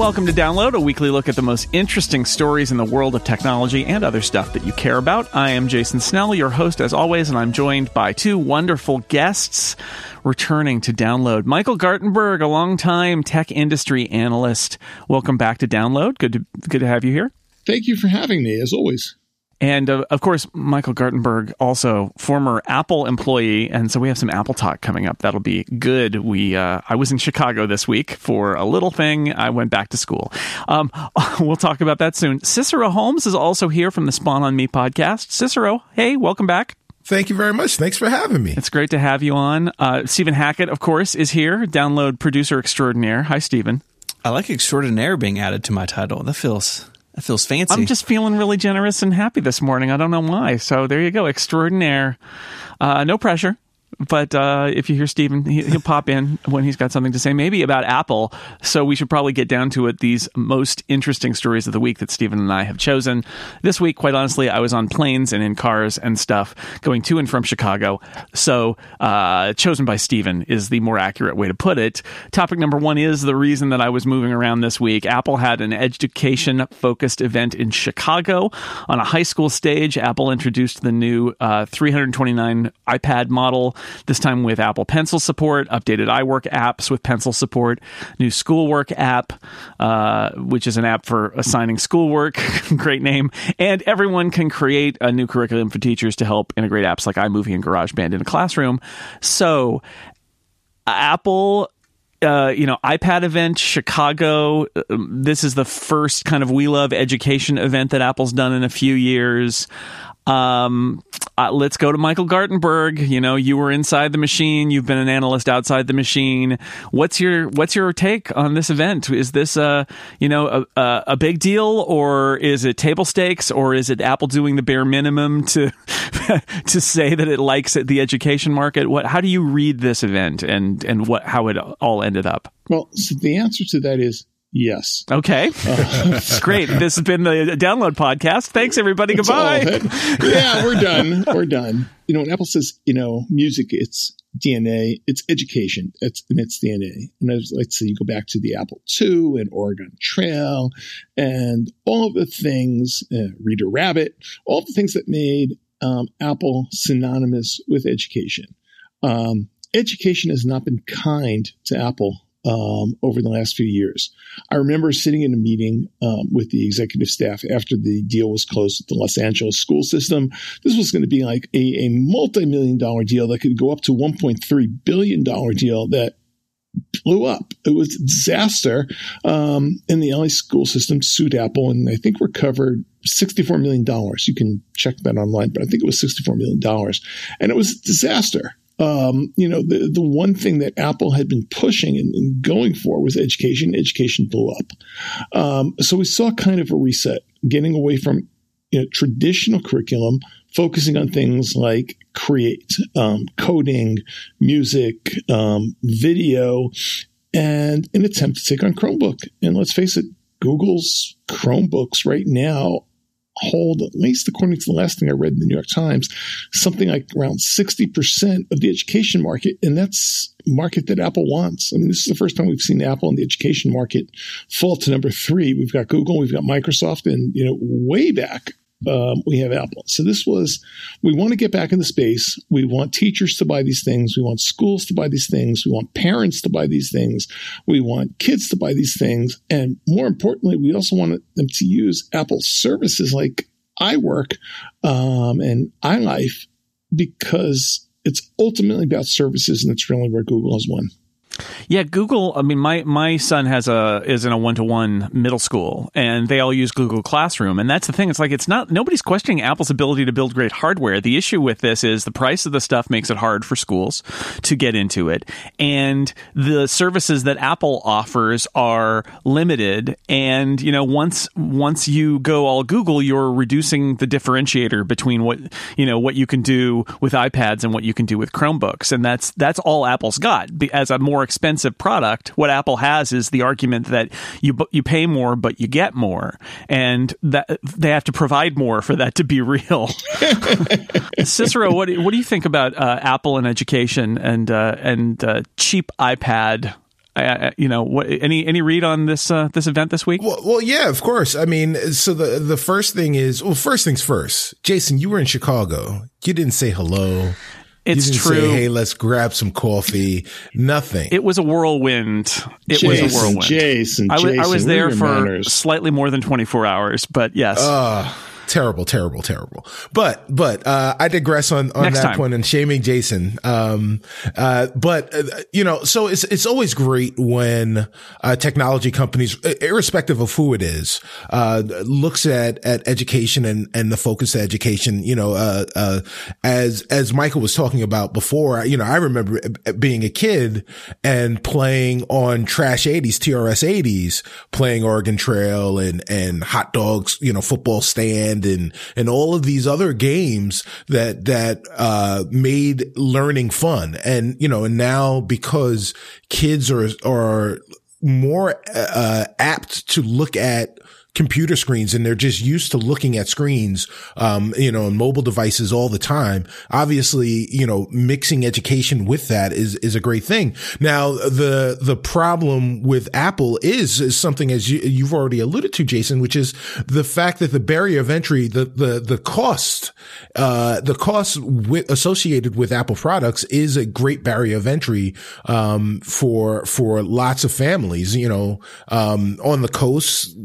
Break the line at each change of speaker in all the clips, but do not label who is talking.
Welcome to Download, a weekly look at the most interesting stories in the world of technology and other stuff that you care about. I am Jason Snell, your host as always, and I'm joined by two wonderful guests returning to Download. Michael Gartenberg, a longtime tech industry analyst. Welcome back to Download. Good to good to have you here.
Thank you for having me, as always.
And uh, of course, Michael Gartenberg, also former Apple employee, and so we have some Apple talk coming up. That'll be good. We uh, I was in Chicago this week for a little thing. I went back to school. Um, we'll talk about that soon. Cicero Holmes is also here from the Spawn on Me podcast. Cicero, hey, welcome back.
Thank you very much. Thanks for having me.
It's great to have you on. Uh, Stephen Hackett, of course, is here. Download producer extraordinaire. Hi, Stephen.
I like extraordinaire being added to my title. That feels that feels fancy.
I'm just feeling really generous and happy this morning. I don't know why. So there you go. Extraordinaire. Uh, no pressure. But uh, if you hear Stephen, he, will pop in when he's got something to say, maybe about Apple. So we should probably get down to it. These most interesting stories of the week that Stephen and I have chosen. This week, quite honestly, I was on planes and in cars and stuff going to and from Chicago. So uh, chosen by Stephen is the more accurate way to put it. Topic number one is the reason that I was moving around this week. Apple had an education focused event in Chicago on a high school stage. Apple introduced the new uh, 329 iPad model this time with Apple Pencil support, updated iWork apps with Pencil support, new Schoolwork app, uh, which is an app for assigning schoolwork. Great name. And everyone can create a new curriculum for teachers to help integrate apps like iMovie and GarageBand in a classroom. So, Apple uh, you know, iPad event, Chicago. Um, this is the first kind of We Love Education event that Apple's done in a few years. Um, uh, let's go to Michael Gartenberg. You know, you were inside the machine. You've been an analyst outside the machine. What's your What's your take on this event? Is this a you know a, a big deal, or is it table stakes, or is it Apple doing the bare minimum to to say that it likes the education market? What? How do you read this event and and what how it all ended up?
Well, so the answer to that is Yes.
Okay. Uh, Great. This has been the download podcast. Thanks, everybody. Goodbye.
yeah, we're done. We're done. You know, when Apple says, you know, music, it's DNA, it's education, it's and it's DNA. And as let's say you go back to the Apple II and Oregon Trail and all of the things, uh, Reader Rabbit, all the things that made um, Apple synonymous with education. Um, education has not been kind to Apple um, over the last few years. I remember sitting in a meeting um, with the executive staff after the deal was closed with the Los Angeles school system. This was going to be like a, a multi million dollar deal that could go up to $1.3 billion deal that blew up. It was a disaster. Um, and the LA school system sued Apple and I think recovered $64 million. You can check that online, but I think it was $64 million. And it was a disaster um, you know, the, the one thing that Apple had been pushing and, and going for was education. Education blew up. Um, so we saw kind of a reset, getting away from you know, traditional curriculum, focusing on things like create, um, coding, music, um, video, and an attempt to take on Chromebook. And let's face it, Google's Chromebooks right now hold, at least according to the last thing I read in the New York Times, something like around 60% of the education market. And that's market that Apple wants. I mean, this is the first time we've seen Apple in the education market fall to number three. We've got Google, we've got Microsoft, and, you know, way back um, we have Apple. So this was, we want to get back in the space. We want teachers to buy these things. We want schools to buy these things. We want parents to buy these things. We want kids to buy these things. And more importantly, we also want them to use Apple services like iWork um, and iLife because it's ultimately about services and it's really where Google has won.
Yeah, Google. I mean, my my son has a is in a one to one middle school, and they all use Google Classroom. And that's the thing. It's like it's not nobody's questioning Apple's ability to build great hardware. The issue with this is the price of the stuff makes it hard for schools to get into it, and the services that Apple offers are limited. And you know, once once you go all Google, you're reducing the differentiator between what you know what you can do with iPads and what you can do with Chromebooks, and that's that's all Apple's got as a more expensive product, what Apple has is the argument that you you pay more but you get more, and that they have to provide more for that to be real. Cicero, what what do you think about uh, Apple and education and uh, and uh, cheap iPad I, you know, what, any any read on this uh, this event this week?
Well, well, yeah, of course. I mean, so the the first thing is, well, first things first. Jason, you were in Chicago. You didn't say hello.
It's
you didn't
true.
Say, hey, let's grab some coffee. Nothing.
It was a whirlwind. It
Jason,
was a whirlwind.
Jason,
I was, I was there for
manners?
slightly more than 24 hours, but yes.
Uh, terrible, terrible, terrible. But, but, uh, I digress on, on
Next
that
time.
point and shaming Jason. Um, uh, but, uh, you know, so it's, it's always great when, uh, technology companies, irrespective of who it is, uh, looks at, at education and, and the focus of education, you know, uh, uh, as, as Michael was talking about before, you know, I remember being a kid and playing on trash 80s, TRS 80s, playing Oregon Trail and, and hot dogs, you know, football stand and, and all of these other games that, that, uh, made learning fun. And, you know, and now because kids are, are more, uh, apt to look at, computer screens and they're just used to looking at screens, um, you know, and mobile devices all the time. Obviously, you know, mixing education with that is, is a great thing. Now, the, the problem with Apple is, is something as you, you've already alluded to, Jason, which is the fact that the barrier of entry, the, the, the cost, uh, the cost wi- associated with Apple products is a great barrier of entry, um, for, for lots of families, you know, um, on the coast,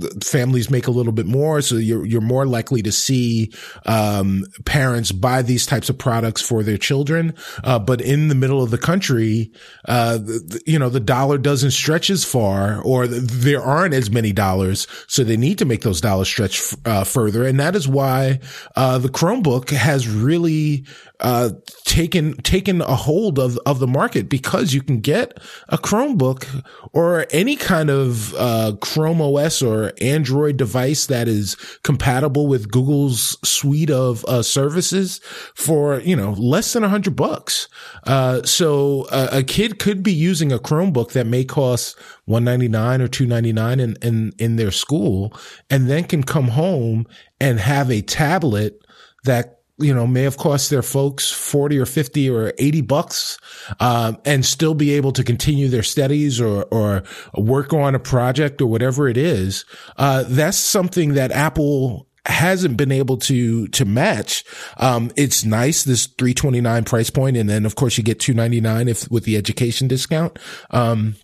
families make a little bit more. So you're, you're more likely to see, um, parents buy these types of products for their children. Uh, but in the middle of the country, uh, the, you know, the dollar doesn't stretch as far or th- there aren't as many dollars. So they need to make those dollars stretch, f- uh, further. And that is why, uh, the Chromebook has really, uh, taken, taken a hold of, of the market because you can get a Chromebook or any kind of, uh, Chrome OS or Android device that is compatible with Google's suite of, uh, services for, you know, less than a hundred bucks. Uh, so a, a kid could be using a Chromebook that may cost 199 or 299 in, in, in their school and then can come home and have a tablet that you know, may have cost their folks 40 or 50 or 80 bucks, um, and still be able to continue their studies or, or work on a project or whatever it is. Uh, that's something that Apple hasn't been able to to match. Um, it's nice this 329 price point, and then of course you get 299 if with the education discount. Um,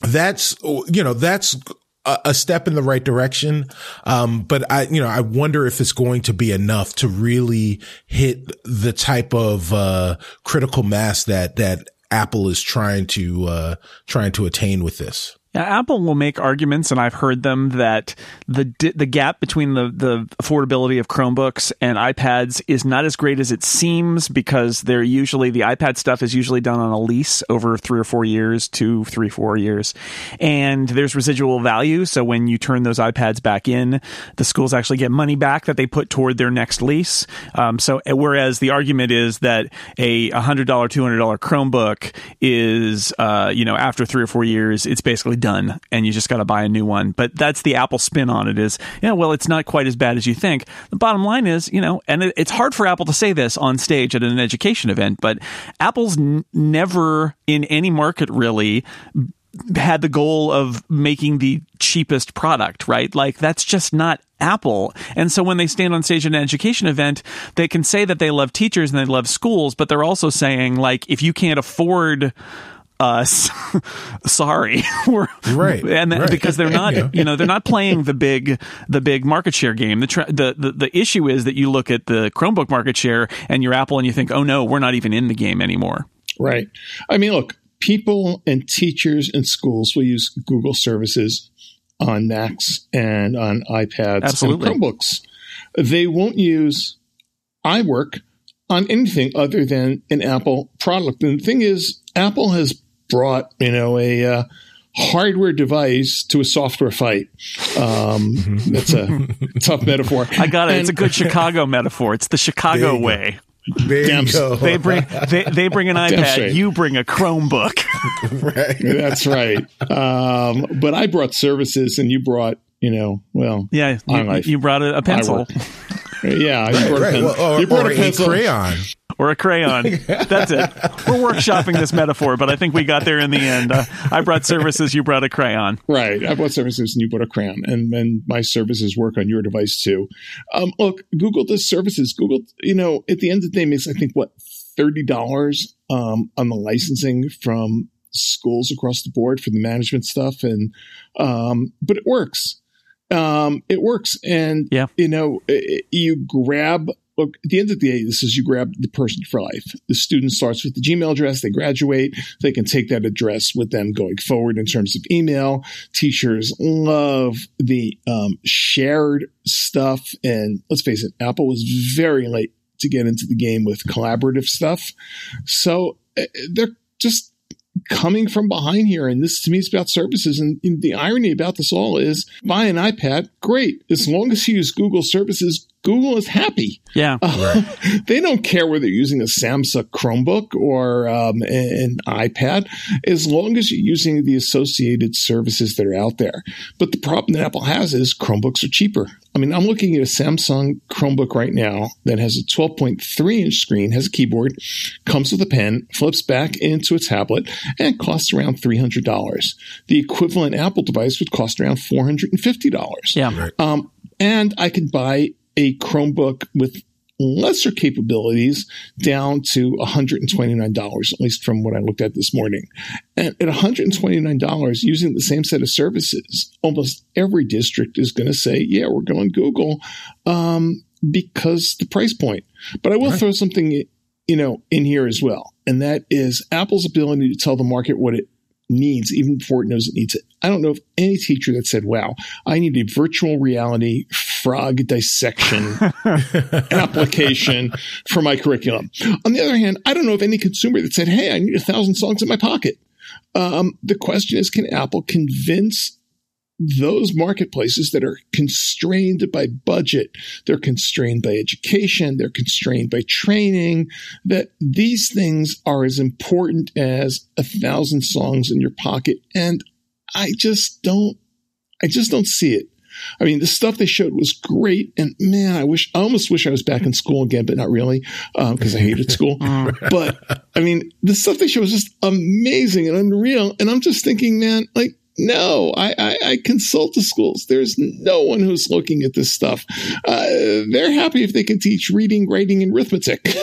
that's you know that's a, a step in the right direction. Um, but I, you know, I wonder if it's going to be enough to really hit the type of, uh, critical mass that, that Apple is trying to, uh, trying to attain with this.
Yeah, Apple will make arguments, and I've heard them that the the gap between the the affordability of Chromebooks and iPads is not as great as it seems because they're usually the iPad stuff is usually done on a lease over three or four years, two, three, four years, and there's residual value. So when you turn those iPads back in, the schools actually get money back that they put toward their next lease. Um, so whereas the argument is that a hundred dollar, two hundred dollar Chromebook is, uh, you know, after three or four years, it's basically done and you just got to buy a new one. But that's the Apple spin on it is, yeah, well, it's not quite as bad as you think. The bottom line is, you know, and it, it's hard for Apple to say this on stage at an education event, but Apple's n- never in any market really had the goal of making the cheapest product, right? Like that's just not Apple. And so when they stand on stage at an education event, they can say that they love teachers and they love schools, but they're also saying like if you can't afford us sorry we're
Right,
and
right.
because they're not
Yeah.
you know they're not playing the big the big market share game the, tr- the the the issue is that you look at the chromebook market share and your apple and you think oh no we're not even in the game anymore
Right. I mean, look, people and teachers and schools will use Google services on Macs and on iPads
Absolutely.
and Chromebooks. They won't use iWork on anything other than an Apple product. And the thing is, Apple has brought, you know, a uh, hardware device to a software fight. Um, that's a tough metaphor.
i got it it's a good chicago metaphor it's the chicago
There you go.
way
There you go.
they bring they, they bring an ipad you bring a chromebook
right.
That's right. Um, but I brought services, and you brought, you know, well,
yeah you, you brought a, a pencil
yeah, you brought,
Right.
a, pen-
Well, or,
you brought a pencil.
crayon.
Or a crayon. That's it. We're workshopping this metaphor, but I think we got there in the end. Uh, I brought services, you brought a crayon.
Right. I brought services and you brought a crayon, and and my services work on your device too. Um, look, Google does services. Google, you know, at the end of the day, makes I think what thirty dollars um, on the licensing from schools across the board for the management stuff, and um, but it works. Um, it works, and
Yeah.
you know, it, you grab. Look, at the end of the day, this is you grab the person for life. The student starts with the Gmail address. They graduate. They can take that address with them going forward in terms of email. Teachers love the um, shared stuff. And let's face it, Apple was very late to get into the game with collaborative stuff. So uh, they're just coming from behind here. And this to me is about services. And, and the irony about this all is buy an iPad, great. As long as you use Google services, Google is happy.
Yeah.
they don't care whether you're using a Samsung Chromebook or um, an iPad, as long as you're using the associated services that are out there. But the problem that Apple has is Chromebooks are cheaper. I mean, I'm looking at a Samsung Chromebook right now that has a 12.3 inch screen, has a keyboard, comes with a pen, flips back into a tablet, and costs around $300. The equivalent Apple device would cost around $450.
Yeah.
Um, and I can buy a Chromebook with lesser capabilities down to $129, at least from what I looked at this morning. And at $129, using the same set of services, almost every district is going to say, yeah, we're going Google um, because the price point. But I will throw something, you know, in here as well. And that is Apple's ability to tell the market what it needs even before it knows it needs it. I don't know of any teacher that said, wow, I need a virtual reality frog dissection application for my curriculum. On the other hand, I don't know of any consumer that said, hey, I need a thousand songs in my pocket. Um, the question is, can Apple convince those marketplaces that are constrained by budget, they're constrained by education, they're constrained by training, that these things are as important as a thousand songs in your pocket. And I just don't, I just don't see it. I mean, the stuff they showed was great, and man, I wish, I almost wish I was back in school again, but not really, um, because I hated school. Oh. but I mean, the stuff they showed was just amazing and unreal, and I'm just thinking, man, like, no, I, I, I consult the schools. There's no one who's looking at this stuff. Uh, they're happy if they can teach reading, writing, and arithmetic.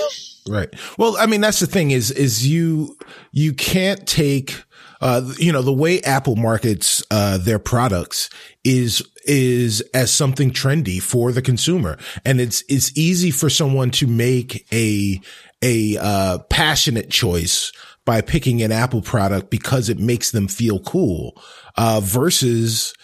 Right. Well, I mean, that's the thing is, is you, you can't take, uh, you know, the way Apple markets, uh, their products is, is as something trendy for the consumer. And it's, it's easy for someone to make a, a, uh, passionate choice by picking an Apple product because it makes them feel cool, uh, versus,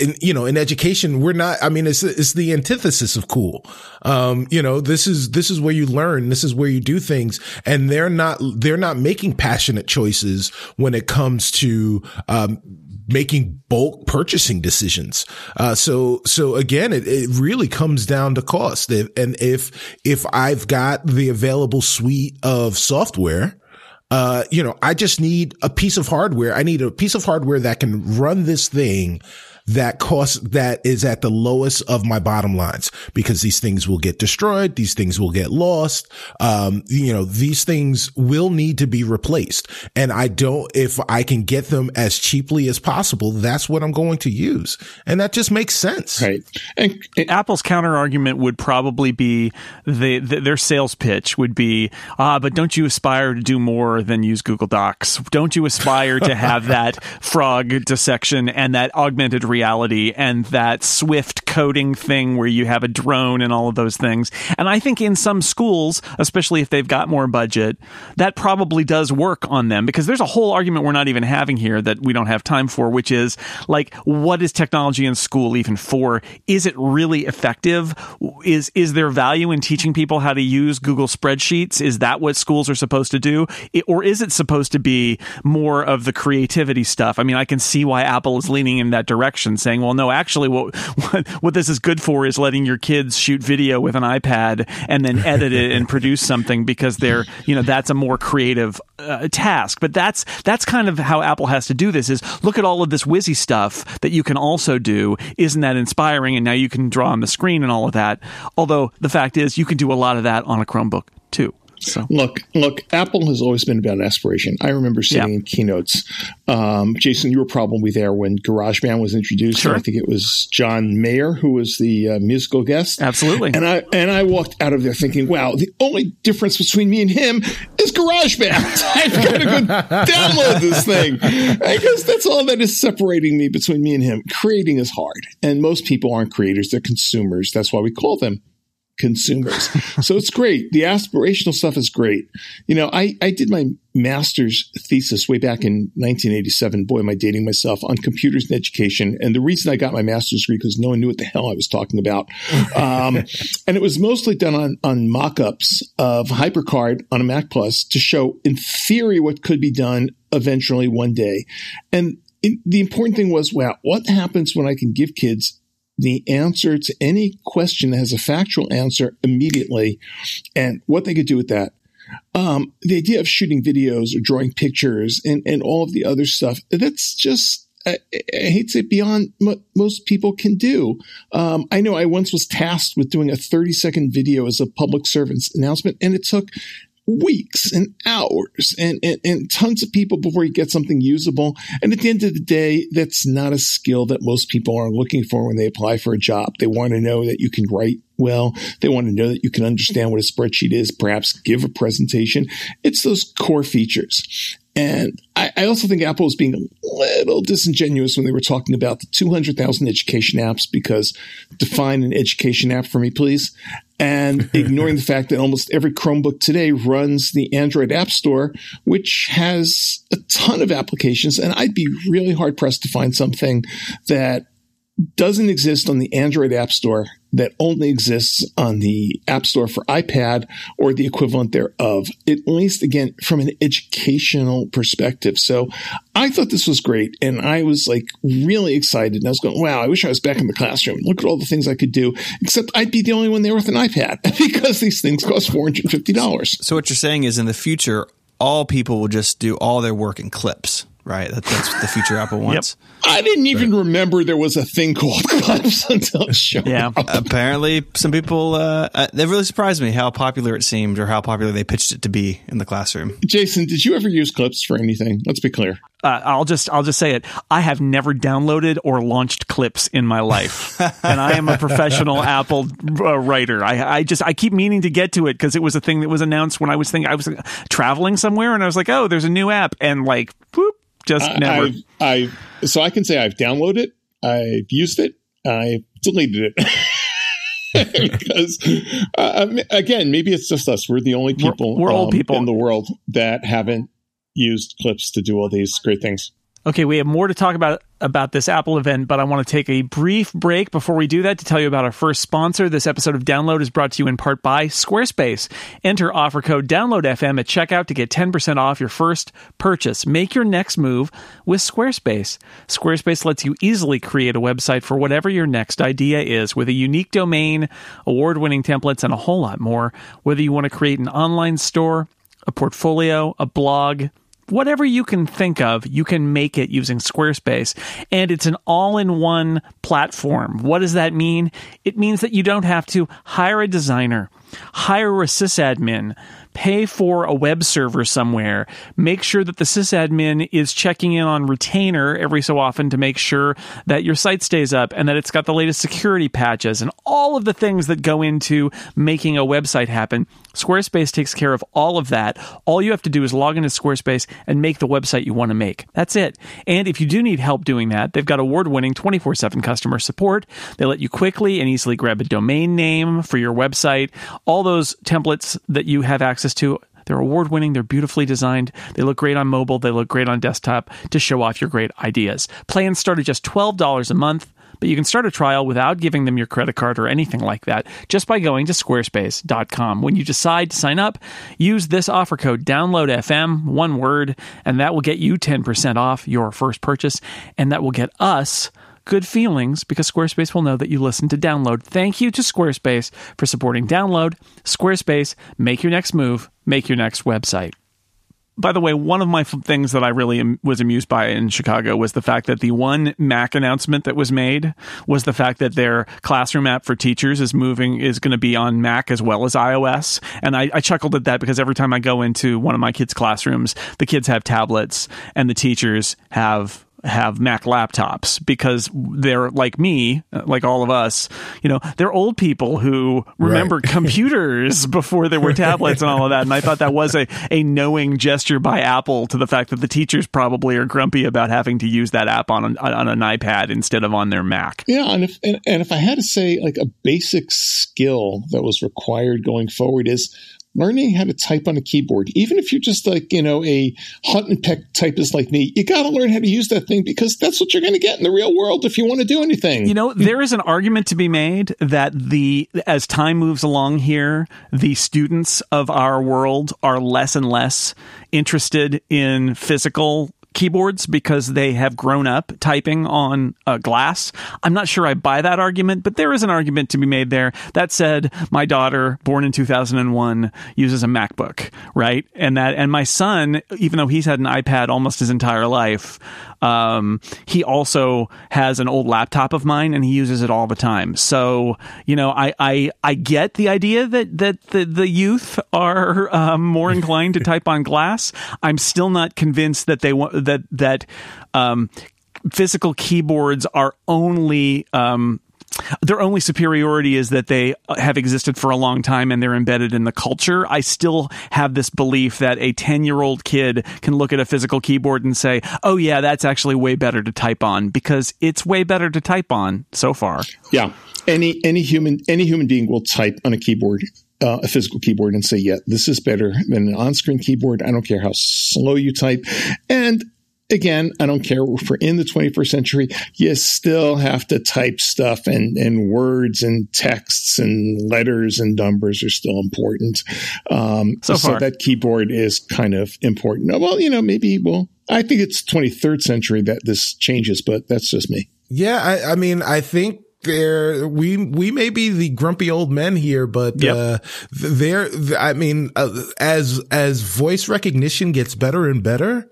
in, you know, in education, we're not, I mean, it's, it's the antithesis of cool. Um, you know, this is, this is where you learn. This is where you do things. And they're not, they're not making passionate choices when it comes to, um, making bulk purchasing decisions. Uh, so, so again, it, it really comes down to cost. And if, if I've got the available suite of software, uh, you know, I just need a piece of hardware. I need a piece of hardware that can run this thing that cost that is at the lowest of my bottom lines because these things will get destroyed. These things will get lost. Um, you know, these things will need to be replaced. And I don't, if I can get them as cheaply as possible, that's what I'm going to use. And that just makes sense.
right. And, and
Apple's counter argument would probably be the, the, their sales pitch would be, ah, but don't you aspire to do more than use Google Docs? Don't you aspire to have that frog dissection and that augmented reality and that Swift coding thing where you have a drone and all of those things? And I think in some schools, especially if they've got more budget, that probably does work on them because there's a whole argument we're not even having here that we don't have time for, which is like, what is technology in school even for? Is it really effective? Is is there value in teaching people how to use Google spreadsheets? Is that what schools are supposed to do? It- or is it supposed to be more of the creativity stuff? I mean, I can see why Apple is leaning in that direction, saying, well, no, actually, what, what, what this is good for is letting your kids shoot video with an iPad and then edit it and produce something because they're, you know, that's a more creative uh, task. But that's, that's kind of how Apple has to do this is look at all of this whizzy stuff that you can also do. Isn't that inspiring? And now you can draw on the screen and all of that. Although the fact is you can do a lot of that on a Chromebook too. So
Look, look, Apple has always been about aspiration. I remember sitting
Yeah.
in keynotes. Um, Jason, you were probably there when GarageBand was introduced.
Sure.
I think it was John Mayer who was the uh, musical guest.
Absolutely.
And I and I walked out of there thinking, wow, the only difference between me and him is GarageBand. I've got to go download this thing. I guess that's all that is separating me between me and him. Creating is hard. And most people aren't creators, they're consumers. That's why we call them consumers. so it's great. The aspirational stuff is great. You know, I, I did my master's thesis way back in 1987. Boy, am I dating myself on computers and education. And the reason I got my master's degree because no one knew what the hell I was talking about. Um, and it was mostly done on, on mock-ups of HyperCard on a Mac Plus to show in theory what could be done eventually one day. And it, the important thing was, wow, what happens when I can give kids the answer to any question that has a factual answer immediately and what they could do with that. Um, the idea of shooting videos or drawing pictures and, and all of the other stuff, that's just, I, I hate to say beyond what most people can do. Um, I know I once was tasked with doing a 30 second video as a public servant's announcement and it took weeks and hours and, and, and tons of people before you get something usable. And at the end of the day, that's not a skill that most people are looking for when they apply for a job. They want to know that you can write well. They want to know that you can understand what a spreadsheet is, perhaps give a presentation. It's those core features. And I, I also think Apple was being a little disingenuous when they were talking about the 200,000 education apps because define an education app for me, please. And ignoring the fact that almost every Chromebook today runs the Android App Store, which has a ton of applications. And I'd be really hard pressed to find something that doesn't exist on the Android App Store that only exists on the App Store for iPad or the equivalent thereof, at least again from an educational perspective. So I thought this was great and I was like really excited. And I was going, wow, I wish I was back in the classroom. Look at all the things I could do, except I'd be the only one there with an iPad because these things cost $450.
So what you're saying is in the future, all people will just do all their work in clips, right? That, that's the future Apple wants.
I didn't even remember there was a thing called clips until it showed
yeah,
up.
Apparently, some people uh, uh, they really surprised me how popular it seemed, or how popular they pitched it to be in the classroom.
Jason, did you ever use clips for anything? Let's be clear.
Uh, I'll just I'll just say it. I have never downloaded or launched clips in my life, and I am a professional Apple uh, writer. I I just I keep meaning to get to it because it was a thing that was announced when I was thinking I was traveling somewhere, and I was like, oh, there's a new app, and like, whoop, just
I-
never.
I've, I've, so I can say I've downloaded it, I've used it, I deleted it. because uh, um, again, maybe it's just us. We're the only
We're-
people,
we're old
um,
people.
in the world that haven't used clips to do all these great things.
Okay, we have more to talk about about this Apple event, but I want to take a brief break before we do that to tell you about our first sponsor. This episode of Download is brought to you in part by Squarespace. Enter offer code DownloadFM at checkout to get 10% off your first purchase. Make your next move with Squarespace. Squarespace lets you easily create a website for whatever your next idea is with a unique domain, award-winning templates, and a whole lot more. Whether you want to create an online store, a portfolio, a blog, whatever you can think of, you can make it using Squarespace. And it's an all in one platform. What does that mean? It means that you don't have to hire a designer, hire a sysadmin, pay for a web server somewhere, make sure that the sysadmin is checking in on retainer every so often to make sure that your site stays up and that it's got the latest security patches and all of the things that go into making a website happen. Squarespace takes care of all of that. All you have to do is log into Squarespace and make the website you want to make. That's it. And if you do need help doing that, they've got award winning 24 7 customer support. They let you quickly and easily grab a domain name for your website. All those templates that you have access to. They're award winning, they're beautifully designed, they look great on mobile, they look great on desktop to show off your great ideas. Plans start at just $12 a month. But you can start a trial without giving them your credit card or anything like that just by going to squarespace.com. When you decide to sign up, use this offer code downloadfm, one word, and that will get you 10% off your first purchase and that will get us good feelings because Squarespace will know that you listen to Download. Thank you to Squarespace for supporting Download. Squarespace, make your next move, make your next website. by the way, one of my things that I really am, was amused by in Chicago was the fact that the one Mac announcement that was made was the fact that their classroom app for teachers is moving is going to be on Mac as well as iOS. And I, I chuckled at that because every time I go into one of my kids' classrooms, the kids have tablets and the teachers have have Mac laptops because they're like me, like all of us, you know, they're old people who remember
Right.
computers before there were tablets and all of that. And I thought that was a, a knowing gesture by Apple to the fact that the teachers probably are grumpy about having to use that app on an, on an iPad instead of on their Mac.
Yeah, and if and, and if I had to say like a basic skill that was required going forward is learning how to type on a keyboard. Even if you're just like, you know, a hunt and peck typist like me, you got to learn how to use that thing because that's what you're going to get in the real world if you want to do anything.
You know, hmm. there is an argument to be made that the as time moves along here, the students of our world are less and less interested in physical keyboards because they have grown up typing on uh, glass. I'm not sure I buy that argument, but there is an argument to be made there. That said, my daughter, born in 2001, uses a MacBook, right? And that, and my son, even though he's had an iPad almost his entire life, um, he also has an old laptop of mine and he uses it all the time. So, you know, I, I, I get the idea that, that the, the youth are um, more inclined to type on glass. I'm still not convinced that they want that, that, um, physical keyboards are only, um, their only superiority is that they have existed for a long time and they're embedded in the culture. I still have this belief that a 10 year old kid can look at a physical keyboard and say, oh, yeah, that's actually way better to type on because it's way better to type on so far.
Yeah, any any human any human being will type on a keyboard, uh, a physical keyboard, and say, "Yeah, this is better than an on-screen keyboard." I don't care how slow you type, and again, I don't care if we're in the 21st century. You still have to type stuff, and and words and texts and letters and numbers are still important. Um,
So far.
that keyboard is kind of important. Well, you know, maybe well. I think it's 23rd century that this changes, but that's just me.
Yeah, I, I mean, I think there we we may be the grumpy old men here, but
Yep.
uh, there. I mean, uh, as as voice recognition gets better and better.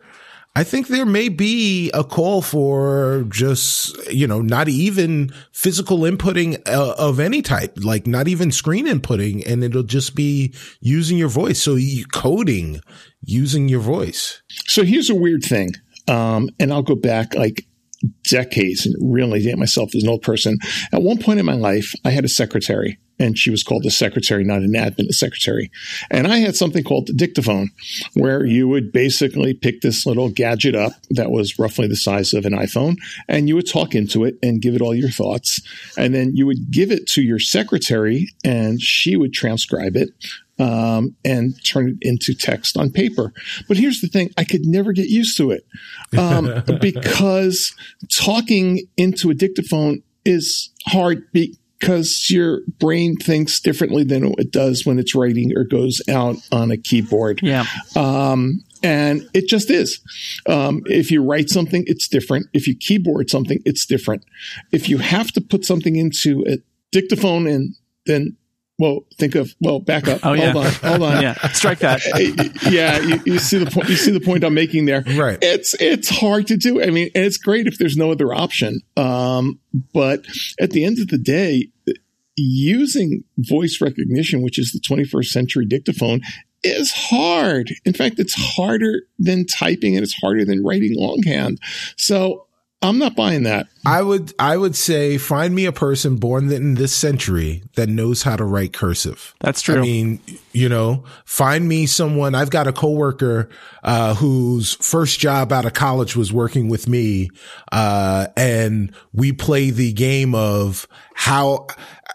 I think there may be a call for just, you know, not even physical inputting uh, of any type, like not even screen inputting, and it'll just be using your voice. So you coding using your voice.
So here's a weird thing, um, and I'll go back like decades and really date myself as an old person. At one point in my life, I had a secretary, and she was called a secretary, not an admin, secretary. And I had something called the dictaphone, where you would basically pick this little gadget up that was roughly the size of an iPhone, and you would talk into it and give it all your thoughts. And then you would give it to your secretary, and she would transcribe it um, and turn it into text on paper. But here's the thing I could never get used to it um, because talking into a dictaphone is hard because your brain thinks differently than it does when it's writing or goes out on a keyboard.
Yeah.
Um, and it just is. Um, if you write something, it's different. If you keyboard something, it's different. If you have to put something into a dictaphone and then, well, think of, well, back up.
Oh, yeah.
Hold on. Hold on.
Yeah. Strike that.
yeah, you, you see the point. You see the point I'm making there.
Right.
It's it's hard to do. I mean, and it's great if there's no other option. Um, but at the end of the day, using voice recognition, which is the 21st century dictaphone, is hard. In fact, it's harder than typing and it's harder than writing longhand. So I'm not buying that.
I would I would say find me a person born in this century that knows how to write cursive.
That's true.
I mean, you know, find me someone. I've got a coworker uh, whose first job out of college was working with me, uh, and we play the game of how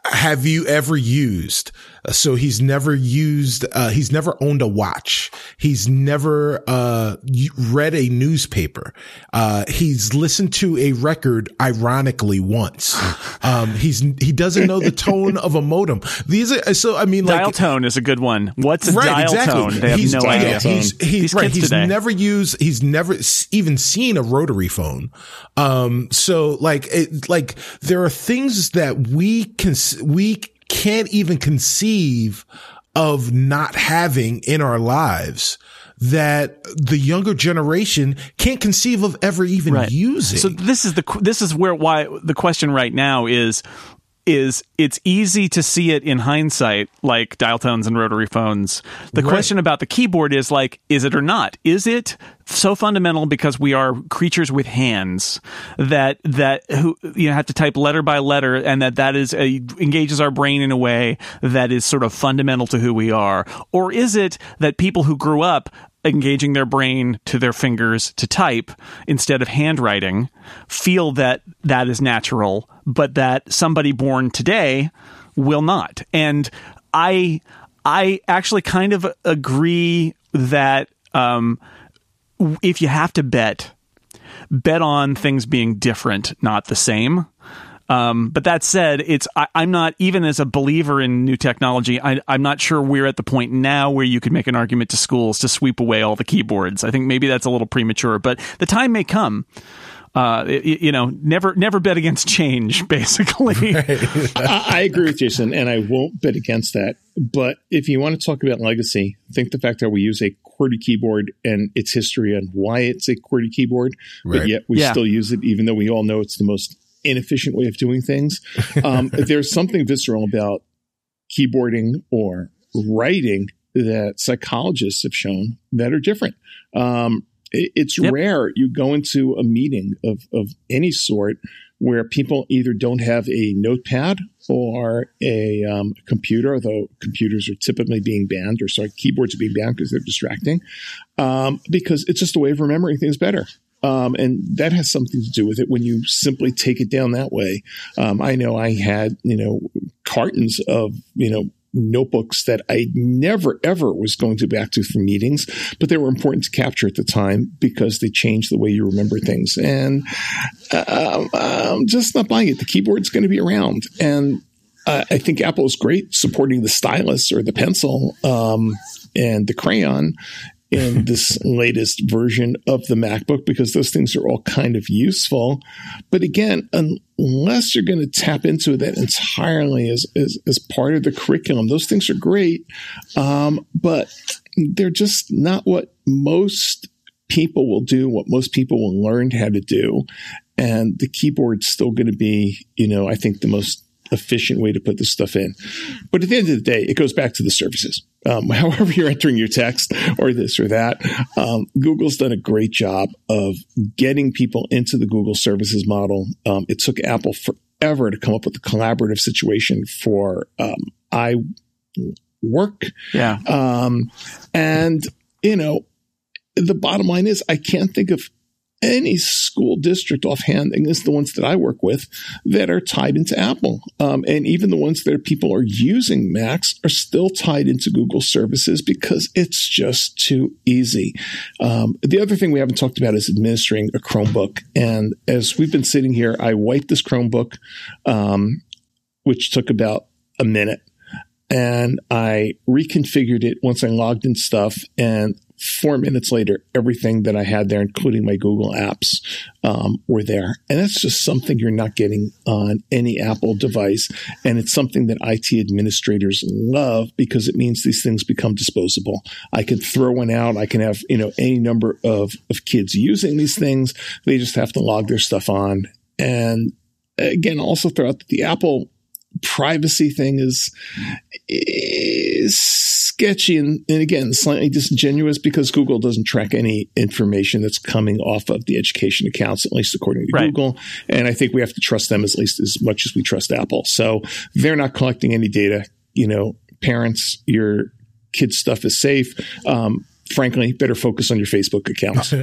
have you ever used? So he's never used, uh, he's never owned a watch. He's never, uh, read a newspaper. Uh, he's listened to a record ironically once. Um, he's, he doesn't know the tone of a modem. These are, so I mean, like,
dial tone is a good one. What's a dial tone? They have
he's,
no
dial
idea.
He's, he's,
These
right. He's
today.
never used, he's never even seen a rotary phone. Um, so like, it, like there are things that we can, we can't even conceive of not having in our lives that the younger generation can't conceive of ever even
Right.
using.
So this is the this is where why the question right now is is it's easy to see it in hindsight like dial tones and rotary phones. The
Right.
question about the keyboard is like is it or not? Is it so fundamental because we are creatures with hands that that who you know have to type letter by letter and that that is a, engages our brain in a way that is sort of fundamental to who we are or is it that people who grew up engaging their brain to their fingers to type instead of handwriting feel that that is natural but that somebody born today will not. And i i actually kind of agree that um if you have to bet bet on things being different not the same um, but that said, it's I, I'm not even as a believer in new technology. I, I'm not sure we're at the point now where you could make an argument to schools to sweep away all the keyboards. I think maybe that's a little premature, but the time may come. Uh, y- y- you know, never never bet against change. Basically,
I, I agree with Jason, and I won't bet against that. But if you want to talk about legacy, think the fact that we use a QWERTY keyboard and its history and why it's a QWERTY keyboard,
Right.
but yet we
Yeah.
still use it, even though we all know it's the most inefficient way of doing things. Um, there's something visceral about keyboarding or writing that psychologists have shown that are different. Um, it- it's
Yep.
rare you go into a meeting of, of any sort where people either don't have a notepad or a um, computer, although computers are typically being banned, or sorry, keyboards are being banned because they're distracting, um, because it's just a way of remembering things better. Um, and that has something to do with it when you simply take it down that way. Um, I know I had, you know, cartons of, you know, notebooks that I never ever was going to back to for meetings, but they were important to capture at the time because they changed the way you remember things. And um, I'm just not buying it. The keyboard's going to be around, and uh, I think Apple is great supporting the stylus or the pencil um, and the crayon in this latest version of the MacBook because those things are all kind of useful. But again, unless you're going to tap into that entirely as, as, as part of the curriculum, those things are great. Um, but they're just not what most people will do, what most people will learn how to do. And the keyboard's still going to be, you know, I think the most efficient way to put this stuff in. But at the end of the day, it goes back to the services. Um, however, you're entering your text or this or that, um, Google's done a great job of getting people into the Google services model. Um, it took Apple forever to come up with a collaborative situation for um, i work.
yeah.
Um, and, you know, the bottom line is I can't think of any school district offhand, and it's the ones that I work with that are tied into Apple. Um, and even the ones that people are using Macs are still tied into Google services because it's just too easy. Um, the other thing we haven't talked about is administering a Chromebook. And as we've been sitting here, I wiped this Chromebook, um, which took about a minute and I reconfigured it once I logged in stuff. And four minutes later, everything that I had there, including my Google apps, um, were there. And that's just something you're not getting on any Apple device. And it's something that IT administrators love because it means these things become disposable. I can throw one out. I can have, you know, any number of, of kids using these things. They just have to log their stuff on. And again, also throw out that the Apple privacy thing is is sketchy and, and again slightly disingenuous because Google doesn't track any information that's coming off of the education accounts, at least according to
Right.
Google. And I think we have to trust them at least as much as we trust Apple. So they're not collecting any data. You know, parents, your kids' stuff is safe. Um, frankly, better focus on your Facebook accounts.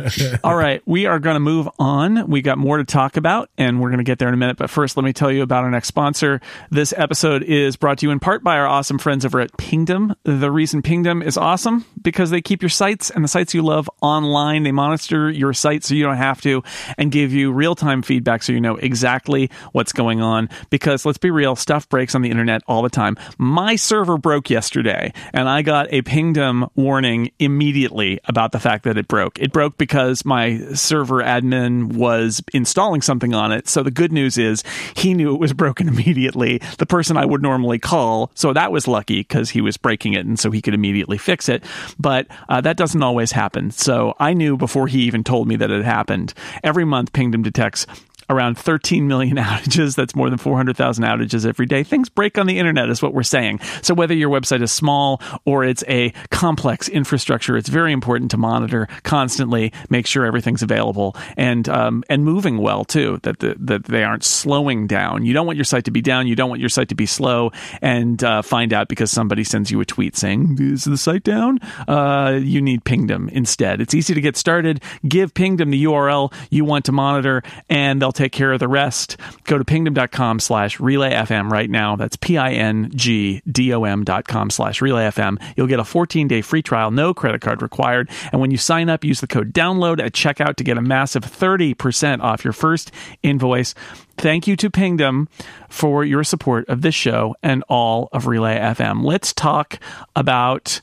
All right, we are going to move on. We got more to talk about, and we're going to get there in a minute. But first, let me tell you about our next sponsor. This episode is brought to you in part by our awesome friends over at Pingdom. The reason Pingdom is awesome because they keep your sites and the sites you love online. They monitor your site so you don't have to, and give you real time feedback so you know exactly what's going on. Because let's be real, stuff breaks on the internet all the time. My server broke yesterday, and I got a Pingdom warning immediately immediately about the fact that it broke. It broke because my server admin was installing something on it. So the good news is he knew it was broken immediately. The person I would normally call, so that was lucky because he was breaking it and so he could immediately fix it. But uh, that doesn't always happen. So I knew before he even told me that it happened. Every month, Pingdom detects around 13 million outages. That's more than 400,000 outages every day. Things break on the internet, is what we're saying. So, whether your website is small or it's a complex infrastructure, it's very important to monitor constantly, make sure everything's available and um, and moving well too. That the, that they aren't slowing down. You don't want your site to be down. You don't want your site to be slow. And uh, find out because somebody sends you a tweet saying is the site down. Uh, you need Pingdom instead. It's easy to get started. Give Pingdom the URL you want to monitor, and they'll take care of the rest. Go to pingdom.com slash relayfm right now. That's P-I-N-G-D-O-M dot com slash relayfm. You'll get a 14-day free trial, no credit card required. And when you sign up, use the code download at checkout to get a massive 30% off your first invoice. Thank you to Pingdom for your support of this show and all of Relay FM. Let's talk about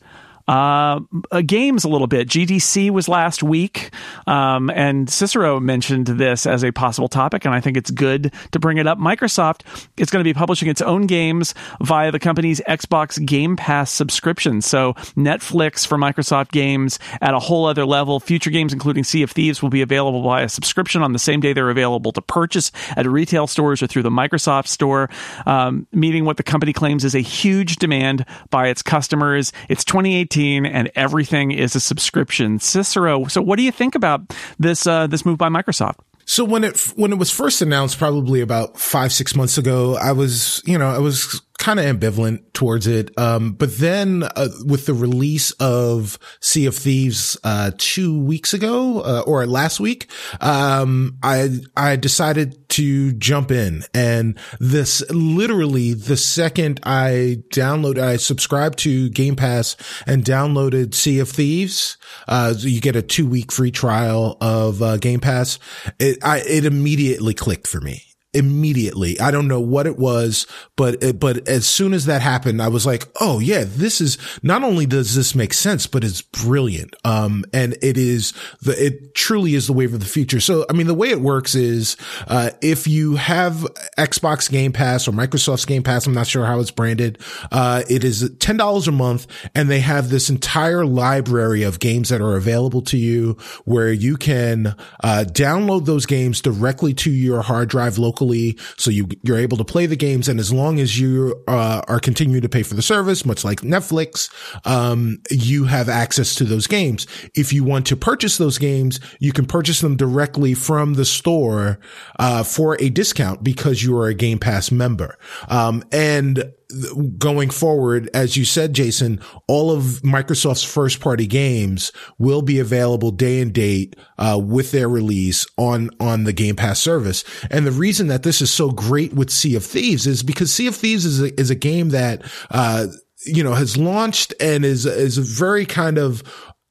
uh, uh, games a little bit. GDC was last week, um, and Cicero mentioned this as a possible topic, and I think it's good to bring it up. Microsoft is going to be publishing its own games via the company's Xbox Game Pass subscription. So Netflix for Microsoft games at a whole other level. Future games, including Sea of Thieves, will be available via subscription on the same day they're available to purchase at retail stores or through the Microsoft Store, um, meeting what the company claims is a huge demand by its customers. It's 2018 and everything is a subscription. Cicero, so what do you think about this uh, this move by Microsoft?
So when it when it was first announced, probably about five six months ago, I was you know I was kind of ambivalent towards it. Um, but then uh, with the release of Sea of Thieves uh, two weeks ago uh, or last week, um, I I decided to jump in, and this literally the second I downloaded, I subscribed to Game Pass and downloaded Sea of Thieves. Uh, you get a two week free trial of uh, Game Pass. It I, it immediately clicked for me immediately. I don't know what it was, but, but as soon as that happened, I was like, Oh yeah, this is not only does this make sense, but it's brilliant. Um, and it is the, it truly is the wave of the future. So, I mean, the way it works is, uh, if you have Xbox Game Pass or Microsoft's Game Pass, I'm not sure how it's branded. Uh, it is $10 a month and they have this entire library of games that are available to you where you can, uh, download those games directly to your hard drive locally locally. So you, you're able to play the games. And as long as you uh, are continuing to pay for the service, much like Netflix, um, you have access to those games. If you want to purchase those games, you can purchase them directly from the store, uh, for a discount because you are a Game Pass member. Um, and going forward, as you said, Jason, all of Microsoft's first party games will be available day and date, uh, with their release on, on the Game Pass service. And the reason that this is so great with Sea of Thieves is because Sea of Thieves is a, is a game that, uh, you know, has launched and is, is very kind of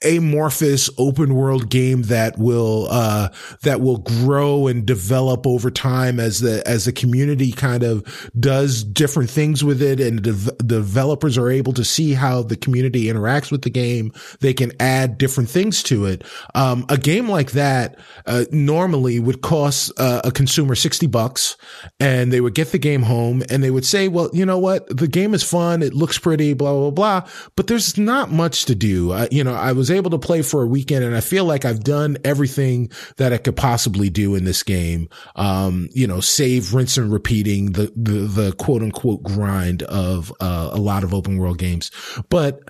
amorphous open world game that will uh that will grow and develop over time as the as the community kind of does different things with it and the developers are able to see how the community interacts with the game. They can add different things to it. Um a game like that uh, normally would cost uh, a consumer 60 bucks and they would get the game home and they would say well you know what? The game is fun. It looks pretty blah blah blah. But there's not much to do. You know I was was able to play for a weekend and I feel like I've done everything that I could possibly do in this game. Um, you know, save, rinse and repeating the, the, the quote unquote grind of, uh, a lot of open world games. But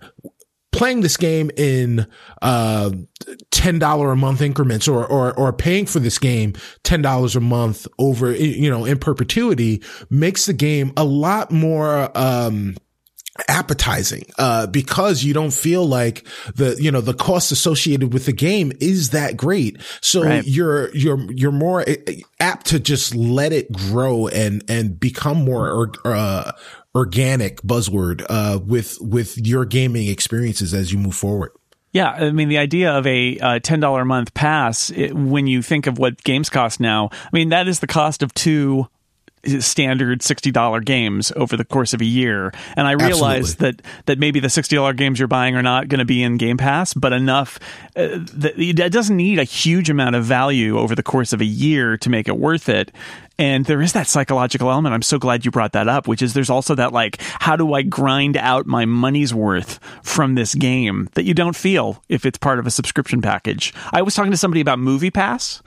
playing this game in uh, $10 a month increments or, or, or paying for this game $10 a month over, you know, in perpetuity makes the game a lot more, um, appetizing uh, because you don't feel like the you know the cost associated with the game is that great so right. you're you're you're more eh, eh, apt to just let it grow and and become more uh, organic buzzword uh, with with your gaming experiences as you move forward
yeah, I mean the idea of a uh, ten dollar a month pass. It, when you think of what games cost now, I mean that is the cost of two standard $60 games over the course of a year. And I realized that, that maybe the $60 games you're buying are not going to be in Game Pass, but enough uh, that it doesn't need a huge amount of value over the course of a year to make it worth it. And there is that psychological element. I'm so glad you brought that up, which is there's also that like, how do I grind out my money's worth from this game that you don't feel if it's part of a subscription package? I was talking to somebody about Movie Pass,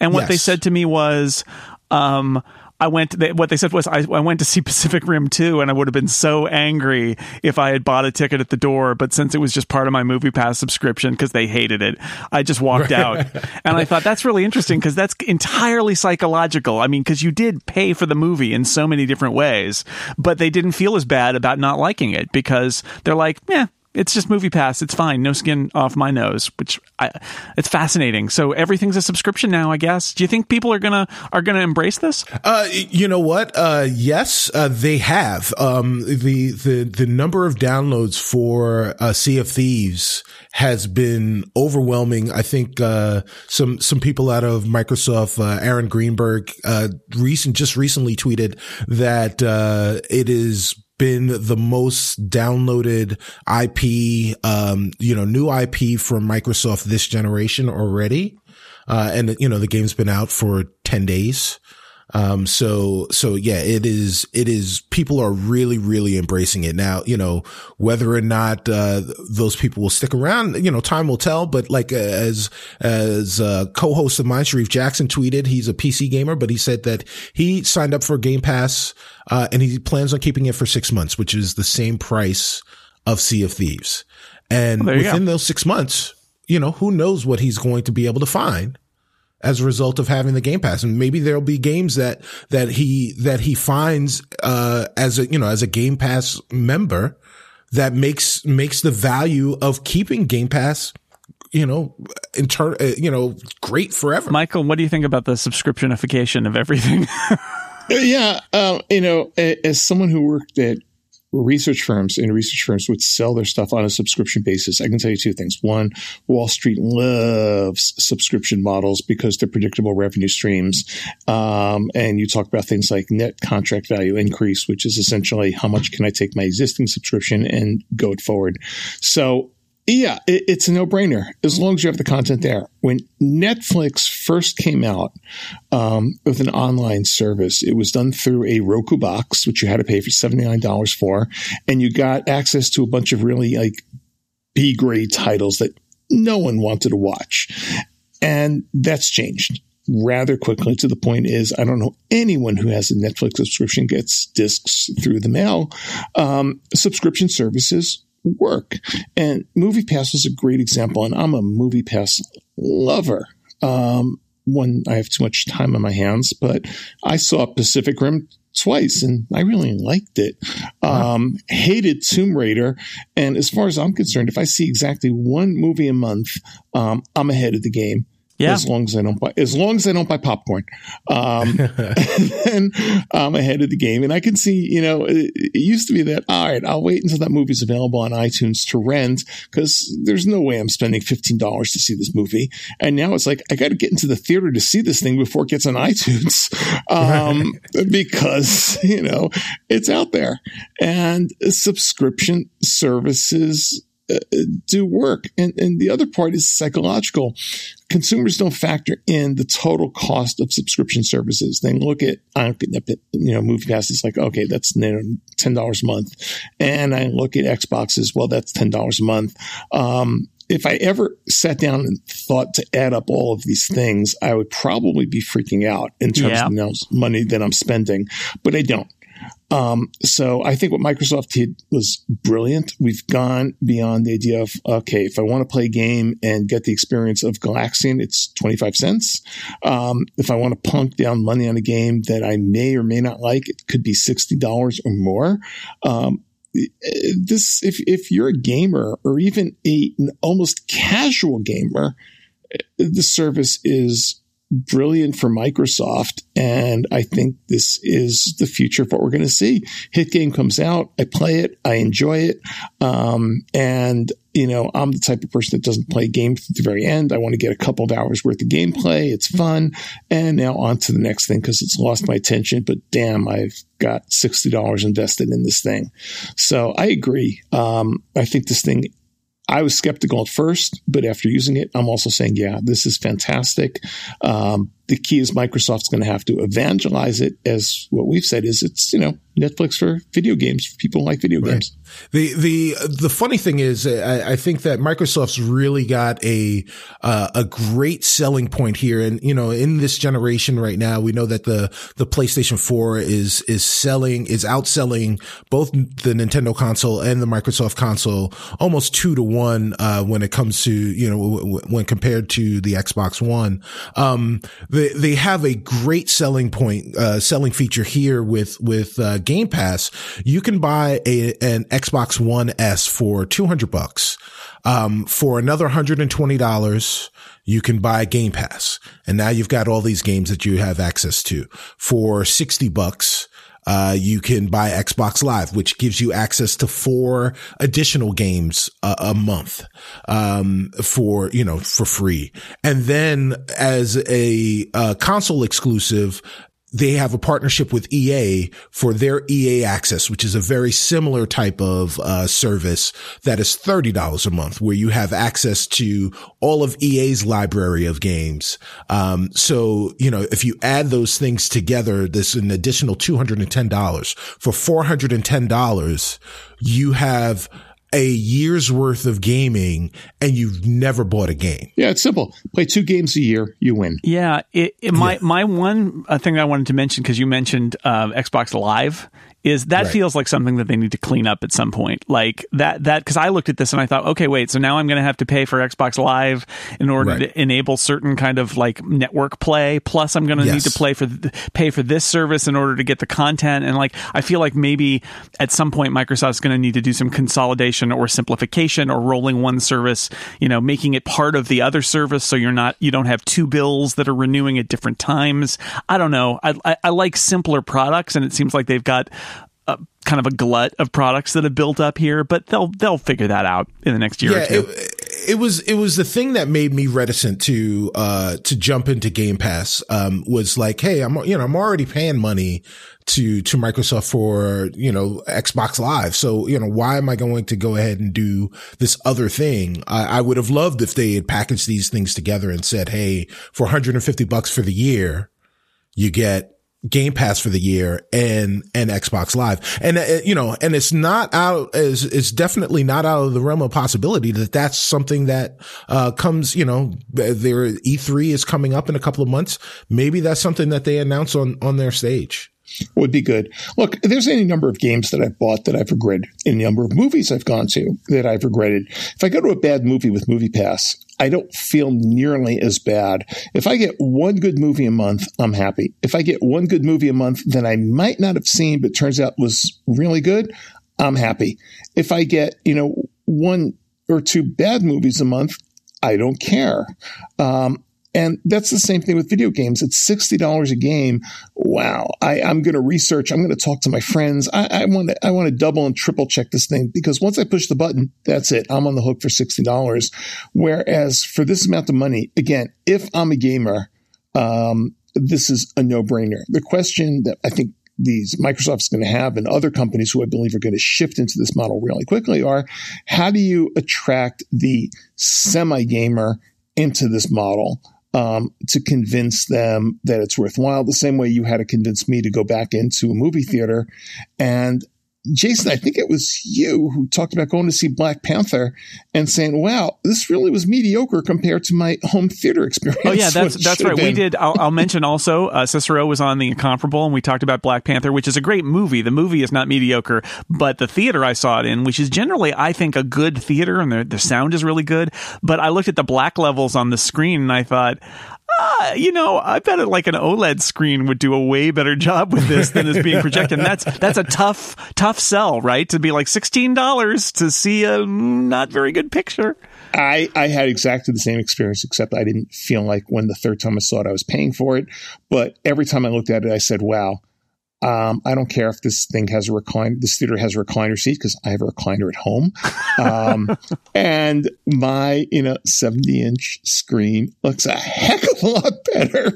and what yes. they said to me was, um, I went. They, what they said was, I, I, went to see Pacific Rim 2, and I would have been so angry if I had bought a ticket at the door. But since it was just part of my Movie Pass subscription because they hated it, I just walked out. and I thought that's really interesting because that's entirely psychological. I mean, because you did pay for the movie in so many different ways, but they didn't feel as bad about not liking it because they're like, yeah, it's just movie pass. It's fine. No skin off my nose which I, it's fascinating. So everything's a subscription now i guess. Do you think people are gonna are gonna embrace this?
Uh you know what? Uh yes uh, they have. Um the the the number of downloads for uh sea of thieves has been overwhelming. I think uh some some people out of microsoft uh, aaron greenberg uh recent just recently tweeted that uh it is been the most downloaded IP, um, you know, new IP from Microsoft this generation already. Uh, and you know, the game's been out for 10 days. Um, so, so yeah, it is, it is, people are really, really embracing it now, you know, whether or not, uh, those people will stick around, you know, time will tell, but like, uh, as, as, uh, co-host of mine, Sharif Jackson tweeted, he's a PC gamer, but he said that he signed up for Game Pass, uh, and he plans on keeping it for six months, which is the same price of Sea of Thieves. And within go. those six months, you know, who knows what he's going to be able to find as a result of having the Game Pass. And maybe there'll be games that, that he, that he finds, uh, as a, you know, as a Game Pass member that makes, makes the value of keeping Game Pass you know, in turn, uh, you know, great forever.
Michael, what do you think about the subscriptionification of everything?
yeah, um, you know, as someone who worked at research firms and research firms would sell their stuff on a subscription basis. I can tell you two things. One, Wall Street loves subscription models because they're predictable revenue streams. Um, and you talk about things like net contract value increase, which is essentially how much can I take my existing subscription and go it forward. So yeah, it, it's a no brainer as long as you have the content there. When Netflix first came out um, with an online service, it was done through a Roku box, which you had to pay for $79 for. And you got access to a bunch of really like B grade titles that no one wanted to watch. And that's changed rather quickly to the point is I don't know anyone who has a Netflix subscription gets discs through the mail. Um, subscription services work. And Movie Pass is a great example. And I'm a Movie Pass lover. Um, when I have too much time on my hands, but I saw Pacific Rim twice and I really liked it. Um, hated Tomb Raider. And as far as I'm concerned, if I see exactly one movie a month, um, I'm ahead of the game. Yeah. As long as I don't buy, as long as I don't buy popcorn, um, then I'm ahead of the game. And I can see, you know, it, it, used to be that, all right, I'll wait until that movie's available on iTunes to rent because there's no way I'm spending $15 to see this movie. And now it's like, I got to get into the theater to see this thing before it gets on iTunes. Um, because, you know, it's out there and subscription services uh, do work. And, and the other part is psychological. Consumers don't factor in the total cost of subscription services. They look at, I don't get, you know, movie pass is like, okay, that's $10 a month. And I look at Xboxes, well, that's $10 a month. Um, if I ever sat down and thought to add up all of these things, I would probably be freaking out in terms yeah. of the money that I'm spending, but I don't. Um, so I think what Microsoft did was brilliant. We've gone beyond the idea of, okay, if I want to play a game and get the experience of Galaxian, it's 25 cents. Um, if I want to plunk down money on a game that I may or may not like, it could be $60 or more. Um, this, if, if you're a gamer or even a, an almost casual gamer, the service is brilliant for Microsoft. And I think this is the future of what we're going to see. Hit game comes out. I play it. I enjoy it. Um, and you know, I'm the type of person that doesn't play games at the very end. I want to get a couple of hours worth of gameplay. It's fun. And now on to the next thing because it's lost my attention. But damn, I've got $60 invested in this thing. So I agree. Um, I think this thing I was skeptical at first, but after using it, I'm also saying, yeah, this is fantastic. Um, the key is Microsoft's going to have to evangelize it as what we've said is it's, you know, Netflix for video games, for people who like video right. games.
The, the, the funny thing is, I, I, think that Microsoft's really got a, uh, a great selling point here. And, you know, in this generation right now, we know that the, the PlayStation 4 is, is selling, is outselling both the Nintendo console and the Microsoft console almost two to one, uh, when it comes to, you know, w- w- when compared to the Xbox One. Um, they, they have a great selling point, uh, selling feature here with, with, uh, Game Pass. You can buy a, an Xbox One S for 200 bucks. Um, for another $120, you can buy Game Pass. And now you've got all these games that you have access to for 60 bucks. Uh, you can buy Xbox Live, which gives you access to four additional games a, a month, um, for, you know, for free. And then as a, uh, console exclusive, they have a partnership with EA for their EA access, which is a very similar type of uh, service that is $30 a month where you have access to all of EA's library of games. Um, so, you know, if you add those things together, there's an additional $210 for $410. You have a year's worth of gaming and you've never bought a game.
Yeah, it's simple. Play two games a year, you win.
Yeah, it, it, my yeah. my one uh, thing I wanted to mention because you mentioned uh, Xbox Live is that right. feels like something that they need to clean up at some point. Like that, that, because I looked at this and I thought, okay, wait, so now I'm going to have to pay for Xbox Live in order right. to enable certain kind of like network play. Plus, I'm going to yes. need to play for pay for this service in order to get the content. And like, I feel like maybe at some point Microsoft's going to need to do some consolidation or simplification or rolling one service, you know, making it part of the other service so you're not you don't have two bills that are renewing at different times. I don't know. I, I, I like simpler products, and it seems like they've got a, kind of a glut of products that have built up here, but they'll they'll figure that out in the next year yeah, or two.
It, it, was it was the thing that made me reticent to uh to jump into Game Pass. Um, was like, hey, I'm you know I'm already paying money to to Microsoft for you know Xbox Live, so you know why am I going to go ahead and do this other thing? I, I would have loved if they had packaged these things together and said, hey, for 150 bucks for the year, you get Game Pass for the year and and Xbox Live, and uh, you know, and it's not out is it's definitely not out of the realm of possibility that that's something that uh, comes. You know, their E3 is coming up in a couple of months. Maybe that's something that they announce on on their stage
would be good. Look, there's any number of games that I've bought that I've regretted, any number of movies I've gone to that I've regretted. If I go to a bad movie with Movie Pass, I don't feel nearly as bad. If I get one good movie a month, I'm happy. If I get one good movie a month that I might not have seen but turns out was really good, I'm happy. If I get, you know, one or two bad movies a month, I don't care. Um, and that's the same thing with video games. It's $60 a game. Wow. I, am going to research. I'm going to talk to my friends. I, want to, I want to double and triple check this thing because once I push the button, that's it. I'm on the hook for $60. Whereas for this amount of money, again, if I'm a gamer, um, this is a no brainer. The question that I think these Microsoft's going to have and other companies who I believe are going to shift into this model really quickly are how do you attract the semi gamer into this model? Um, to convince them that it's worthwhile. The same way you had to convince me to go back into a movie theater. And Jason, I think it was you who talked about going to see Black Panther and saying, "Wow, this really was mediocre compared to my home theater experience."
Oh yeah, that's that's right. Been. We did. I'll, I'll mention also uh, Cicero was on the Incomparable, and we talked about Black Panther, which is a great movie. The movie is not mediocre, but the theater I saw it in, which is generally I think a good theater, and the the sound is really good. But I looked at the black levels on the screen, and I thought, uh, you know, I bet it like an OLED screen would do a way better job with this than is being projected. And that's that's a tough tough sell, right? To be like sixteen dollars to see a not very good picture.
I, I had exactly the same experience, except I didn't feel like when the third time I saw it, I was paying for it. But every time I looked at it, I said, wow, um, I don't care if this thing has a recline. This theater has a recliner seat because I have a recliner at home, um, and my you know seventy inch screen looks a heck of a lot better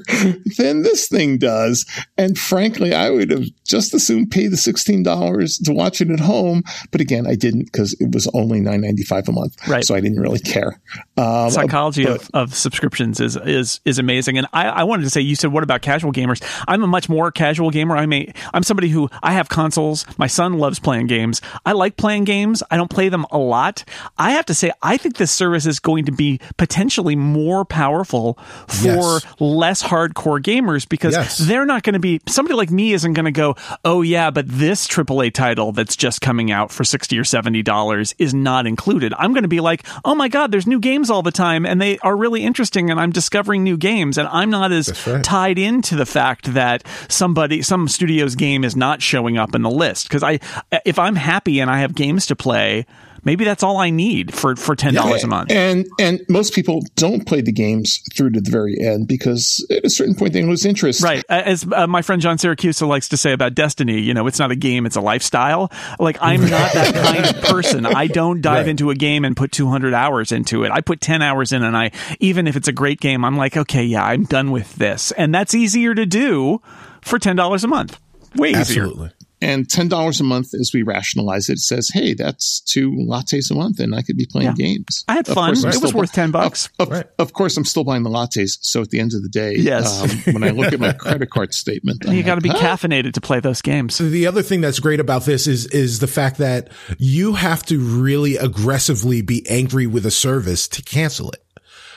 than this thing does. And frankly, I would have just as soon paid the sixteen dollars to watch it at home. But again, I didn't because it was only nine ninety five a month,
right?
So I didn't really care.
Um, Psychology but, of, of subscriptions is is is amazing. And I, I wanted to say, you said, what about casual gamers? I'm a much more casual gamer. I may I'm somebody who I have consoles. My son loves playing games. I like playing games. I don't play them a lot. I have to say, I think this service is going to be potentially more powerful for yes. less hardcore gamers because yes. they're not going to be somebody like me isn't going to go, oh yeah, but this AAA title that's just coming out for sixty or seventy dollars is not included. I'm going to be like, oh my god, there's new games all the time and they are really interesting, and I'm discovering new games, and I'm not as right. tied into the fact that somebody, some game is not showing up in the list because I if I'm happy and I have games to play, maybe that's all I need for for ten dollars yeah, a month.
And and most people don't play the games through to the very end because at a certain point they lose interest.
Right, as uh, my friend John Siracusa likes to say about Destiny, you know, it's not a game; it's a lifestyle. Like I'm not that kind of person. I don't dive right. into a game and put 200 hours into it. I put 10 hours in, and I even if it's a great game, I'm like, okay, yeah, I'm done with this, and that's easier to do for ten dollars a month. Way easier.
Absolutely.
And ten dollars a month, as we rationalize it, says, "Hey, that's two lattes a month, and I could be playing yeah. games."
I had fun. It was worth ten bucks.
Of, of, right. of, course, I'm still buying the lattes. So at the end of the day,
yes.
Um, when I look at my credit card statement,
you got to be caffeinated to play those games.
The other thing that's great about this is is the fact that you have to really aggressively be angry with a service to cancel it.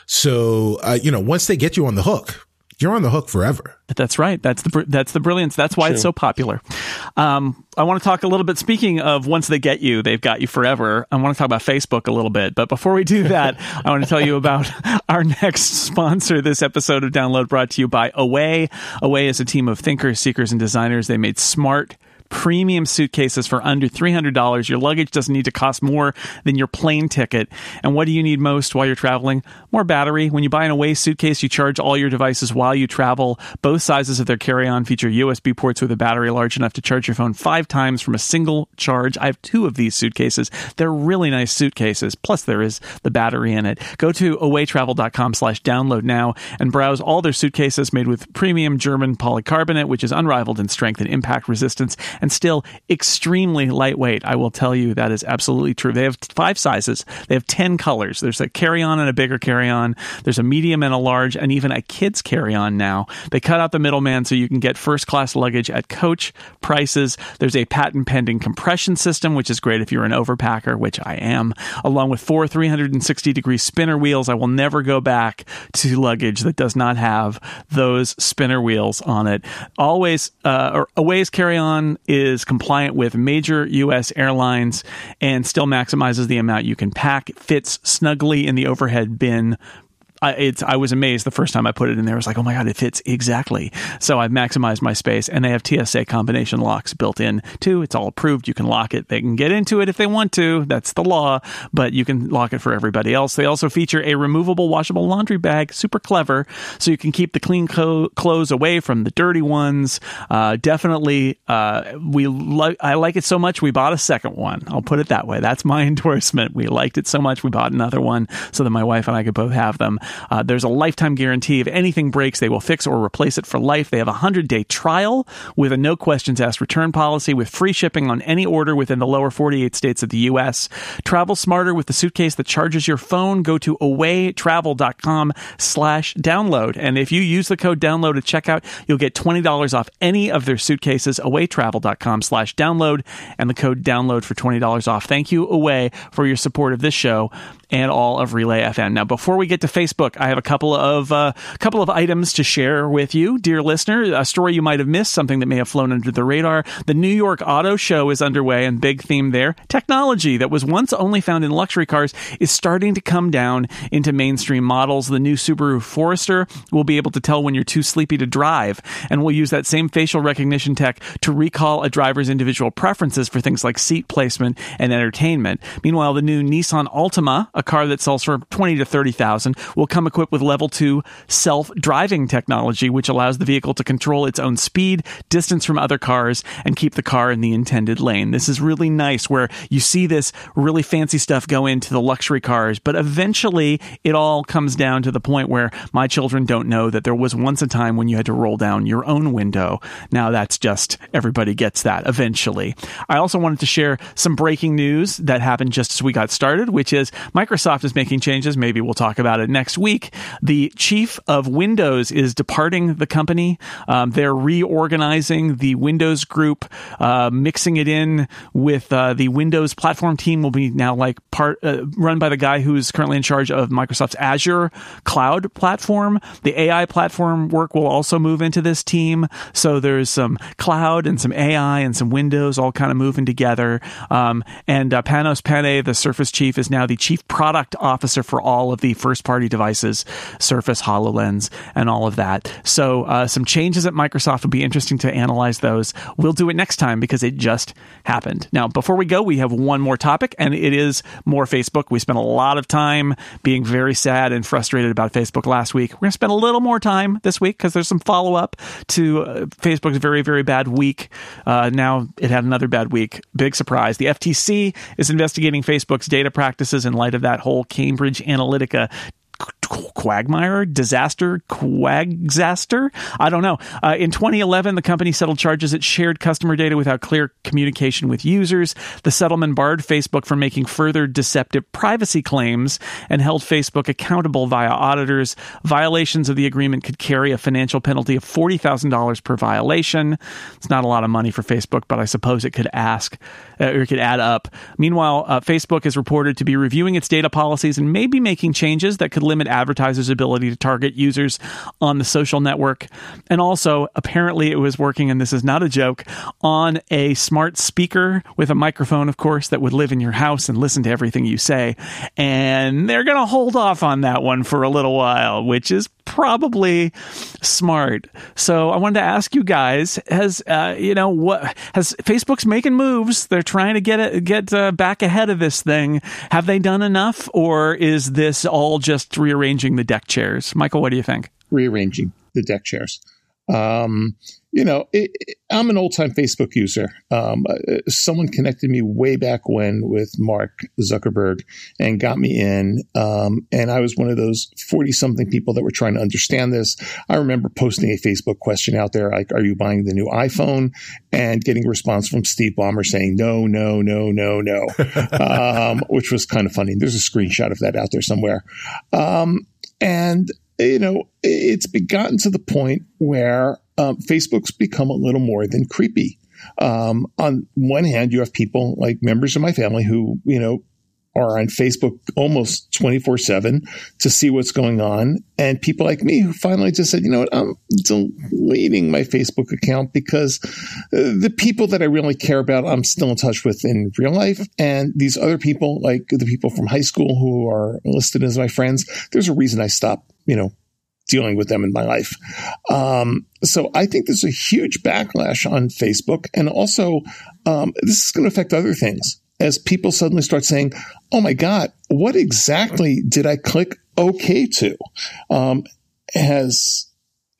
So uh, you know, once they get you on the hook, you're on the hook forever.
That's right. That's the that's the brilliance. That's why True. it's so popular. Um, I want to talk a little bit. Speaking of once they get you, they've got you forever. I want to talk about Facebook a little bit. But before we do that, I want to tell you about our next sponsor. This episode of Download brought to you by Away. Away is a team of thinkers, seekers, and designers. They made smart premium suitcases for under $300. Your luggage doesn't need to cost more than your plane ticket. And what do you need most while you're traveling? More battery. When you buy an Away suitcase, you charge all your devices while you travel. Both sizes of their carry on feature USB ports with a battery large enough to charge your phone five times from a single charge. I have two of these suitcases. They're really nice suitcases. Plus, there is the battery in it. Go to awaytravel.com slash download now and browse all their suitcases made with premium German polycarbonate, which is unrivaled in strength and impact resistance and still extremely lightweight. I will tell you that is absolutely true. They have five sizes. They have 10 colors. There's a carry-on and a bigger carry-on. There's a medium and a large and even a kid's carry-on now. They cut out the middleman so you can get first-class luggage at coach prices. There's a patent pending compression system, which is great if you're an overpacker, which I am, along with four 360 degree spinner wheels. I will never go back to luggage that does not have those spinner wheels on it. Always, uh, or Away's carry on is compliant with major U.S. airlines and still maximizes the amount you can pack. fits snugly in the overhead bin I, it's I was amazed the first time I put it in there. I was like, oh my god, it fits exactly. So I've maximized my space, and they have TSA combination locks built in too. It's all approved. You can lock it. They can get into it if they want to. That's the law, but you can lock it for everybody else. They also feature a removable, washable laundry bag, super clever, so you can keep the clean co- clothes away from the dirty ones. Uh, definitely, uh, we. I like it so much we bought a second one. I'll put it that way. That's my endorsement. We liked it so much we bought another one so that my wife and I could both have them. Uh, there's a lifetime guarantee. If anything breaks, they will fix or replace it for life. They have a 100 day trial with a no questions asked return policy with free shipping on any order within the lower 48 states of the U.S. Travel smarter with the suitcase that charges your phone. Go to awaytravel.com slash download. And if you use the code download at checkout, you'll get $20 off any of their suitcases. Awaytravel.com slash download and the code download for $20 off. Thank you, Away, for your support of this show and all of Relay FM. Now, before we get to Facebook, I have a couple of uh, couple of items to share with you, dear listener. A story you might have missed, something that may have flown under the radar. The New York Auto Show is underway, and big theme there: technology that was once only found in luxury cars is starting to come down into mainstream models. The new Subaru Forester will be able to tell when you're too sleepy to drive, and will use that same facial recognition tech to recall a driver's individual preferences for things like seat placement and entertainment. Meanwhile, the new Nissan Altima, a car that sells for twenty to thirty thousand, will come equipped with level two self-driving technology, which allows the vehicle to control its own speed, distance from other cars, and keep the car in the intended lane. This is really nice, where you see this really fancy stuff go into the luxury cars, but eventually it all comes down to the point where my children don't know that there was once a time when you had to roll down your own window. Now that's just everybody gets that eventually. I also wanted to share some breaking news that happened just as we got started, which is Microsoft is making changes. Maybe we'll talk about it next week. The chief of Windows is departing the company. Um, they're reorganizing the Windows group, uh, mixing it in with uh, the Windows platform team will be now like part uh, run by the guy who's currently in charge of Microsoft's Azure cloud platform. The AI platform work will also move into this team. So there's some cloud and some AI and some Windows all kind of moving together. Um, and uh, Panos Panay, the Surface chief, is now the chief officer for all of the first party devices, Surface, HoloLens, and all of that. So uh, some changes at Microsoft would be interesting to analyze those. We'll do it next time because it just happened. Now, before we go, we have one more topic, and it is more Facebook. We spent a lot of time being very sad and frustrated about Facebook last week. We're going to spend a little more time this week because there's some follow up to uh, Facebook's very, very bad week. Uh, now it had another bad week. Big surprise. The FTC is investigating Facebook's data practices in light of that whole Cambridge Analytica quagmire, disaster, quagzaster. I don't know. Uh, in 2011, the company settled charges it shared customer data without clear communication with users. The settlement barred Facebook from making further deceptive privacy claims and held Facebook accountable via auditors. Violations of the agreement could carry a financial penalty of $40,000 per violation. It's not a lot of money for Facebook, but I suppose it could ask uh, or it could add up. Meanwhile, uh, Facebook is reported to be reviewing its data policies and maybe making changes that could limit advertisers' ability to target users on the social network. And also, apparently, it was working, and this is not a joke, on a smart speaker with a microphone, of course, that would live in your house and listen to everything you say. And they're going to hold off on that one for a little while, which is probably smart. So I wanted to ask you guys: Has uh, you know what has Facebook's making moves? They're trying to get it, get uh, back ahead of this thing. Have they done enough, or is this all just rearranging the deck chairs? Michael, what do you think?
Rearranging the deck chairs. Um, you know, it, it, I'm an old time Facebook user. Um, uh, someone connected me way back when with Mark Zuckerberg and got me in. Um, and I was one of those 40 something people that were trying to understand this. I remember posting a Facebook question out there like, Are you buying the new iPhone? And getting a response from Steve Ballmer saying, No, no, no, no, no, um, which was kind of funny. There's a screenshot of that out there somewhere. Um, and you know, it's gotten to the point where um, Facebook's become a little more than creepy. Um, on one hand, you have people like members of my family who, you know, are on Facebook almost 24 7 to see what's going on. And people like me who finally just said, you know what, I'm deleting my Facebook account because uh, the people that I really care about, I'm still in touch with in real life. And these other people, like the people from high school who are listed as my friends, there's a reason I stopped, you know, dealing with them in my life. Um, so I think there's a huge backlash on Facebook. And also, um, this is going to affect other things as people suddenly start saying, oh my God, what exactly did I click OK to? Um, has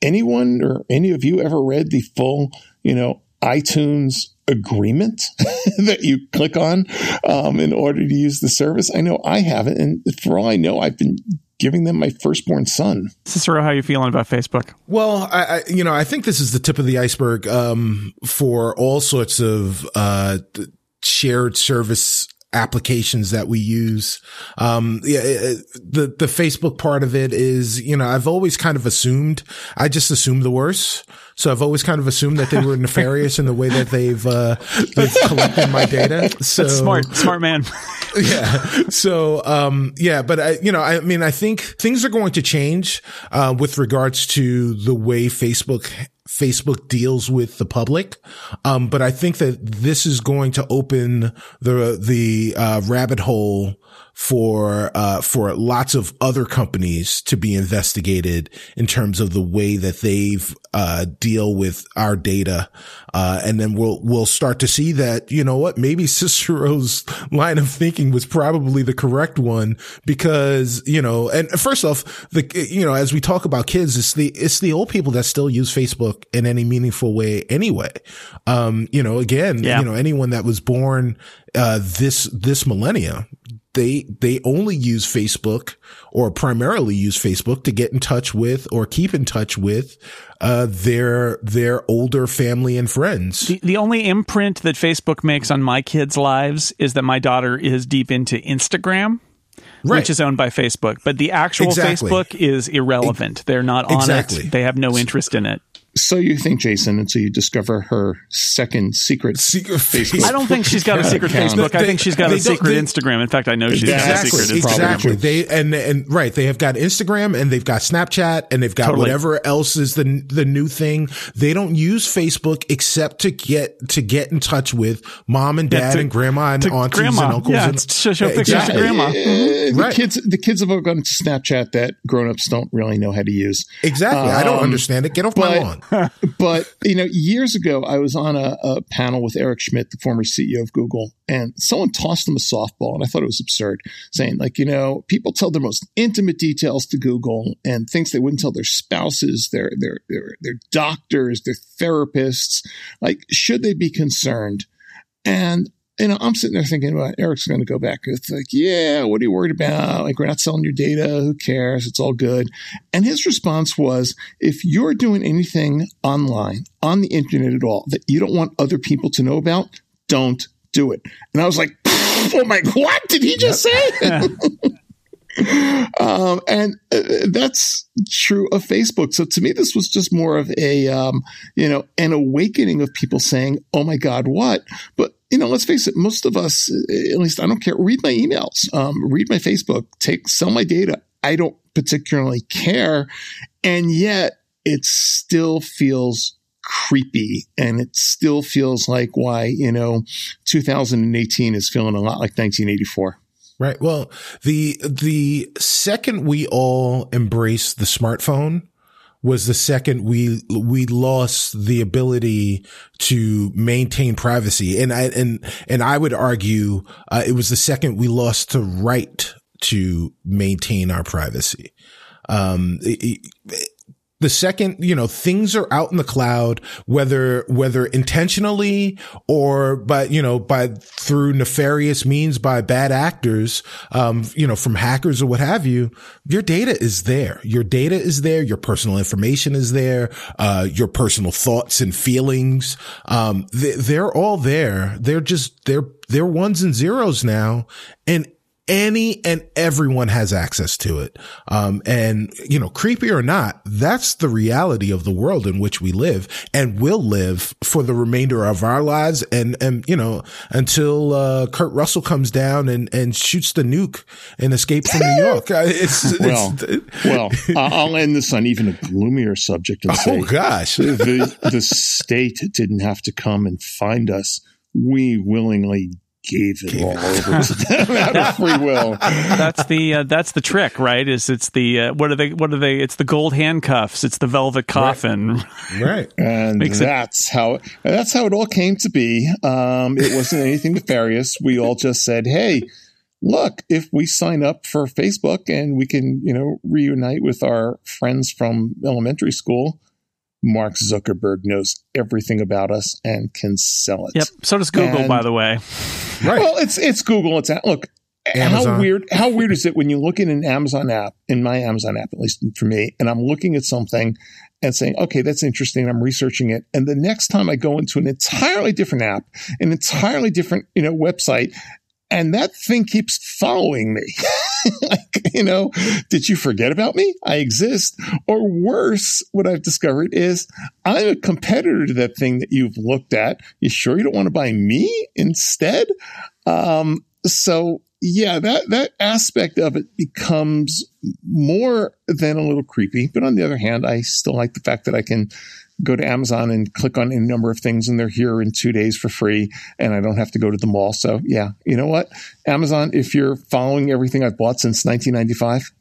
anyone or any of you ever read the full, you know, iTunes agreement that you click on um, in order to use the service? I know I haven't. And for all I know, I've been giving them my firstborn son.
Cicero, how are you feeling about Facebook?
Well, I, I, you know, I think this is the tip of the iceberg um, for all sorts of uh, shared service applications that we use. Um, yeah, the, the Facebook part of it is, you know, I've always kind of assumed, I just assumed the worst. So I've always kind of assumed that they were nefarious in the way that they've, uh, they've collected my data. So
That's smart, smart man.
yeah. So, um, yeah, but I, you know, I mean, I think things are going to change, uh, with regards to the way Facebook Facebook deals with the public. Um, but I think that this is going to open the, the, uh, rabbit hole for uh, for lots of other companies to be investigated in terms of the way that they've uh, deal with our data, uh, and then we'll we'll start to see that you know what maybe Cicero's line of thinking was probably the correct one because you know and first off the you know as we talk about kids it's the it's the old people that still use Facebook in any meaningful way anyway. Um, you know again
Yeah.
you know anyone that was born uh, this this millennia they they only use Facebook or primarily use Facebook to get in touch with or keep in touch with uh, their their older family and friends.
The, the only imprint that Facebook makes on my kids' lives is that my daughter is deep into Instagram.
Right.
Which is owned by Facebook, but the actual
Exactly.
Facebook is irrelevant. They're not on
Exactly.
it. They have no interest in it.
So you think, Jason, until you discover her second secret
Secret
Facebook
I don't think she's got a secret
account.
Facebook. I think she's got a secret
they-
Instagram. In fact, I know she's got a secret
it's
Instagram.
exactly. They and and right, they have got Instagram and they've got Snapchat and they've got
Totally.
whatever else is the the new thing. They don't use Facebook except to get to get in touch with mom and
Yeah,
dad
to-
and grandma and
to
aunties
grandma.
and uncles.
Yeah,
and,
it's to show pictures
Exactly.
to grandma.
Uh, the
Right.
kids, the kids have all gone to Snapchat that grown-ups don't really know how to use.
Exactly. I don't
Um,
understand it. Get off my lawn.
but, you know, years ago, I was on a, a panel with Eric Schmidt, the former CEO of Google, and someone tossed him a softball, and I thought it was absurd, saying like, you know, people tell their most intimate details to Google and things they wouldn't tell their spouses, their their their, their doctors, their therapists. Like, should they be concerned? And you know, I'm sitting there thinking, well, Eric's going to go back. It's like, yeah, what are you worried about? Like, we're not selling your data. Who cares? It's all good. And his response was, if you're doing anything online, on the internet at all, that you don't want other people to know about, don't do it. And I was like, oh my, what did he just say? um, and uh, that's true of Facebook. So to me, this was just more of a, um, you know, an awakening of people saying, "Oh my God, what?" But you know, let's face it, most of us, at least I don't care. Read my emails, um, read my Facebook, take sell my data. I don't particularly care, and yet it still feels creepy and it still feels like why you know 2018 is feeling a lot like 1984
Right. Well, the the second we all embrace the smartphone was the second we we lost the ability to maintain privacy, and I and and I would argue uh, it was the second we lost the right to maintain our privacy. Um, it- it- the second, you know, things are out in the cloud, whether, whether intentionally or by, you know, by through nefarious means by bad actors, um, you know, from hackers or what have you, your data is there. Your data is there. Your personal information is there. Uh, your personal thoughts and feelings. Um, they, they're all there. They're just, they're, they're ones and zeros now. And any and everyone has access to it. Um, and you know, creepy or not, that's the reality of the world in which we live and will live for the remainder of our lives. And, and, you know, until, uh, Kurt Russell comes down and, and shoots the nuke and escape from New York. Uh, It's,
Well,
it's,
well, I'll end this on even a gloomier subject and say
oh gosh.
the the state didn't have to come and find us. We willingly gave it all over to them out of free will.
that's the uh, that's the trick, right? Is it's the uh, what are they what are they? It's the gold handcuffs. It's the velvet coffin.
Right.
And
Makes it-
that's how that's how it all came to be. Um, it wasn't anything nefarious. We all just said, "Hey, look, if we sign up for Facebook and we can, you know, reunite with our friends from elementary school, Mark Zuckerberg knows everything about us and can sell it."
Yep. So does Google,
And-
by the way.
Right.
Well, it's it's Google. It's look. How weird? How weird is it when you look in an Amazon app, in my Amazon app, at least for me, and I'm looking at something and saying, "Okay, that's interesting." I'm researching it, and the next time I go into an entirely different app, an entirely different, you know, website, and that thing keeps following me. like, you know, did you forget about me? I exist. Or worse, what I've discovered is I'm a competitor to that thing that you've looked at. You sure you don't want to buy me instead? Um, so yeah, that that aspect of it becomes more than a little creepy. But on the other hand, I still like the fact that I can go to Amazon and click on any number of things and they're here in two days for free and I don't have to go to the mall. So yeah, you know what? Amazon, if you're following everything I've bought since 1995,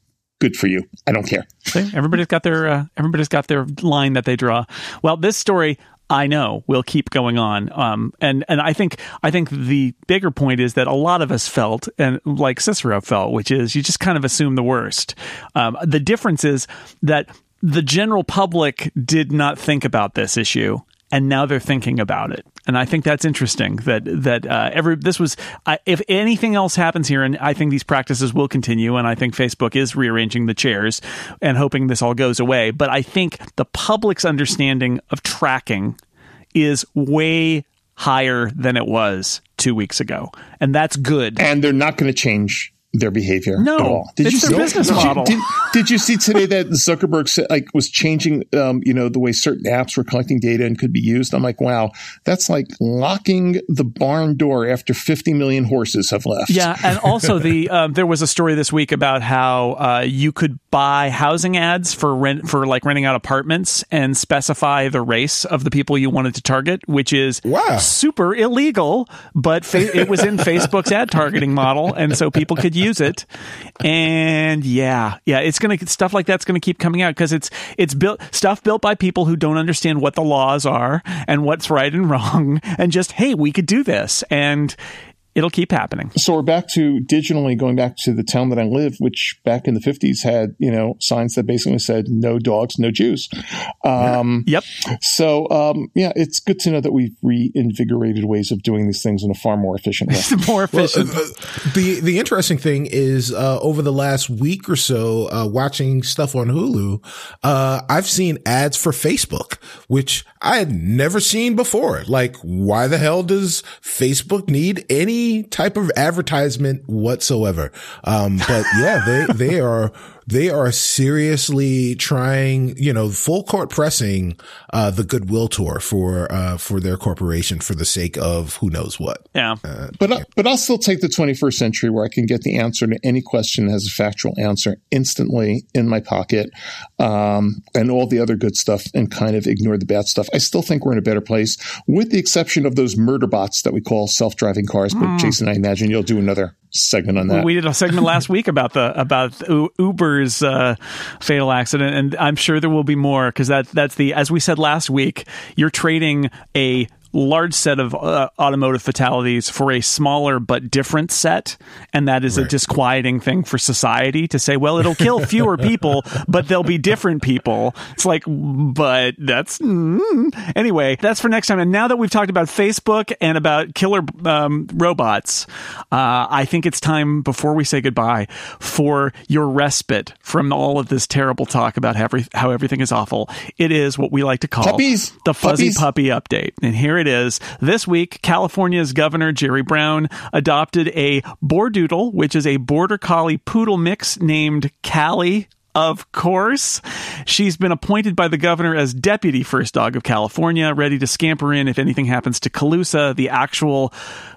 good for you. I don't care.
See, everybody's got their uh, everybody's got their line that they draw. Well, this story I know will keep going on. Um, and and I think I think the bigger point is that a lot of us felt, and like Cicero felt, which is you just kind of assume the worst. Um, the difference is that the general public did not think about this issue and now they're thinking about it. And I think that's interesting that that uh, every this was uh, if anything else happens here, and I think these practices will continue, and I think Facebook is rearranging the chairs and hoping this all goes away. But I think the public's understanding of tracking is way higher than it was two weeks ago, and that's good.
And they're not going to change their behavior
no,
at all.
Did it's you their see, business
did
model.
You, did, did, you see today that Zuckerberg said, like was changing, um, you know, the way certain apps were collecting data and could be used? I'm like, wow, that's like locking the barn door after 50 million horses have left.
Yeah, and also the um, there was a story this week about how uh, you could buy housing ads for rent for like renting out apartments and specify the race of the people you wanted to target, which is
wow.
super illegal, but fa- it was in Facebook's ad targeting model, and so people could use it. And yeah, yeah, it's gonna stuff like that's gonna keep coming out because it's it's built stuff built by people who don't understand what the laws are and what's right and wrong, and just hey, we could do this, and it'll keep happening.
So we're back to digitally going back to the town that I live, which back in the 50s had, you know, signs that basically said no dogs, no Jews. Um,
yep.
So, um, yeah, it's good to know that we've reinvigorated ways of doing these things in a far more efficient way.
more efficient.
Well, uh, uh, the, the interesting thing is, uh, over the last week or so, uh, watching stuff on Hulu, uh, I've seen ads for Facebook, which I had never seen before. Like, why the hell does Facebook need any type of advertisement whatsoever. Um, but yeah, they, they are they are seriously trying, you know, full court pressing uh, the goodwill tour for uh, for their corporation for the sake of who knows what.
Yeah,
uh, but yeah. but I'll still take the 21st century where I can get the answer to any question that has a factual answer instantly in my pocket, um, and all the other good stuff, and kind of ignore the bad stuff. I still think we're in a better place, with the exception of those murder bots that we call self driving cars. But mm. Jason, I imagine you'll do another segment on that.
We did a segment last week about the about Uber's uh, fatal accident, and I'm sure there will be more because that that's the as we said last week. You're trading a large set of uh, automotive fatalities for a smaller but different set. And that is right. a disquieting thing for society to say, well, it'll kill fewer people, but they'll be different people. It's like, but that's, mm. anyway, that's for next time. And now that we've talked about Facebook and about killer um, robots, uh, I think it's time before we say goodbye for your respite from all of this terrible talk about how, every, how everything is awful. It is what we like to call
Puppies.
the fuzzy
Puppies.
puppy update. And here it is. This week, California's Governor Jerry Brown adopted a Bordoodle, which is a border collie poodle mix named Callie of course. She's been appointed by the governor as deputy first dog of California, ready to scamper in if anything happens to Colusa, the actual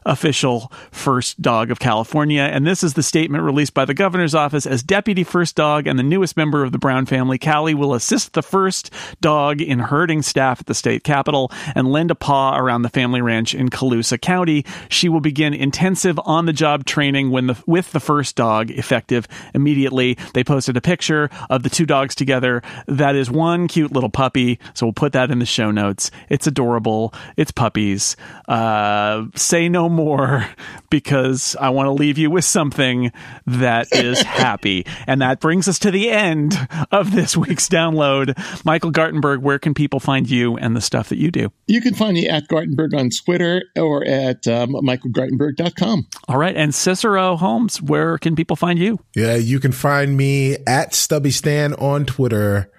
official first dog of California. And this is the statement released by the governor's office as deputy first dog and the newest member of the Brown family. Callie will assist the first dog in herding staff at the state capitol and lend a paw around the family ranch in Colusa County. She will begin intensive on the job training when the, with the first dog effective immediately. They posted a picture of the two dogs together. That is one cute little puppy. So we'll put that in the show notes. It's adorable. It's puppies. Uh, say no more because I want to leave you with something that is happy. and that brings us to the end of this week's download. Michael Gartenberg, where can people find you and the stuff that you do?
You can find me at Gartenberg on Twitter or at um, michaelgartenberg.com.
All right. And Cicero Holmes, where can people find you?
Yeah, you can find me at Stubby Stan on Twitter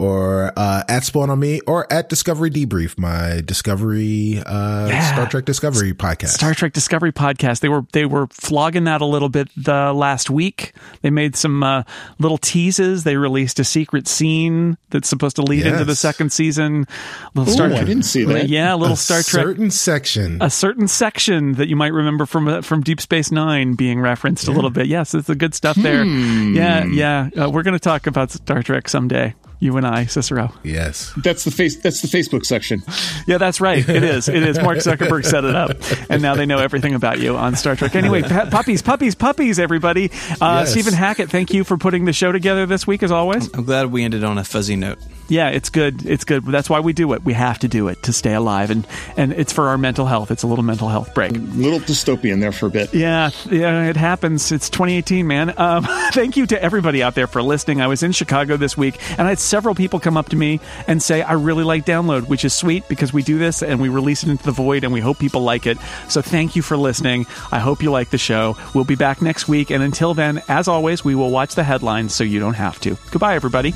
or uh, at Spawn on Me or at Discovery Debrief, my Discovery uh,
Yeah.
Star Trek Discovery podcast.
Star Trek Discovery podcast. They were they were flogging that a little bit the last week. They made some uh, little teases. They released a secret scene that's supposed to lead into the second season. Little
Ooh,
Star
I didn't see that.
Yeah, a little
a
Star Trek.
certain section.
a certain section that you might remember from uh, from Deep Space Nine being referenced a little bit. Yes, it's the good stuff there. Yeah, yeah. Uh, we're going to talk about Star Trek someday. You and I, Cicero.
yes.
That's the face. That's the Facebook section.
Yeah, that's right. It is. It is. Mark Zuckerberg set it up, and now they know everything about you on Star Trek. Anyway, pu- puppies, puppies, puppies, everybody. Uh,
Yes.
Stephen Hackett, thank you for putting the show together this week, as always.
I'm glad we ended on a fuzzy note.
Yeah, it's good. It's good. That's why we do it. We have to do it to stay alive, and and it's for our mental health. It's a little mental health break.
A Little dystopian there for a bit.
Yeah, yeah, it happens. It's 2018, man. Um, thank you to everybody out there for listening. I was in Chicago this week, and I had several people come up to me and say, "I really like Download," which is sweet because we do this and we release it into the void, and we hope people like it. So thank you for listening. I hope you like the show. We'll be back next week, and until then, as always, we will watch the headlines so you don't have to. Goodbye, everybody.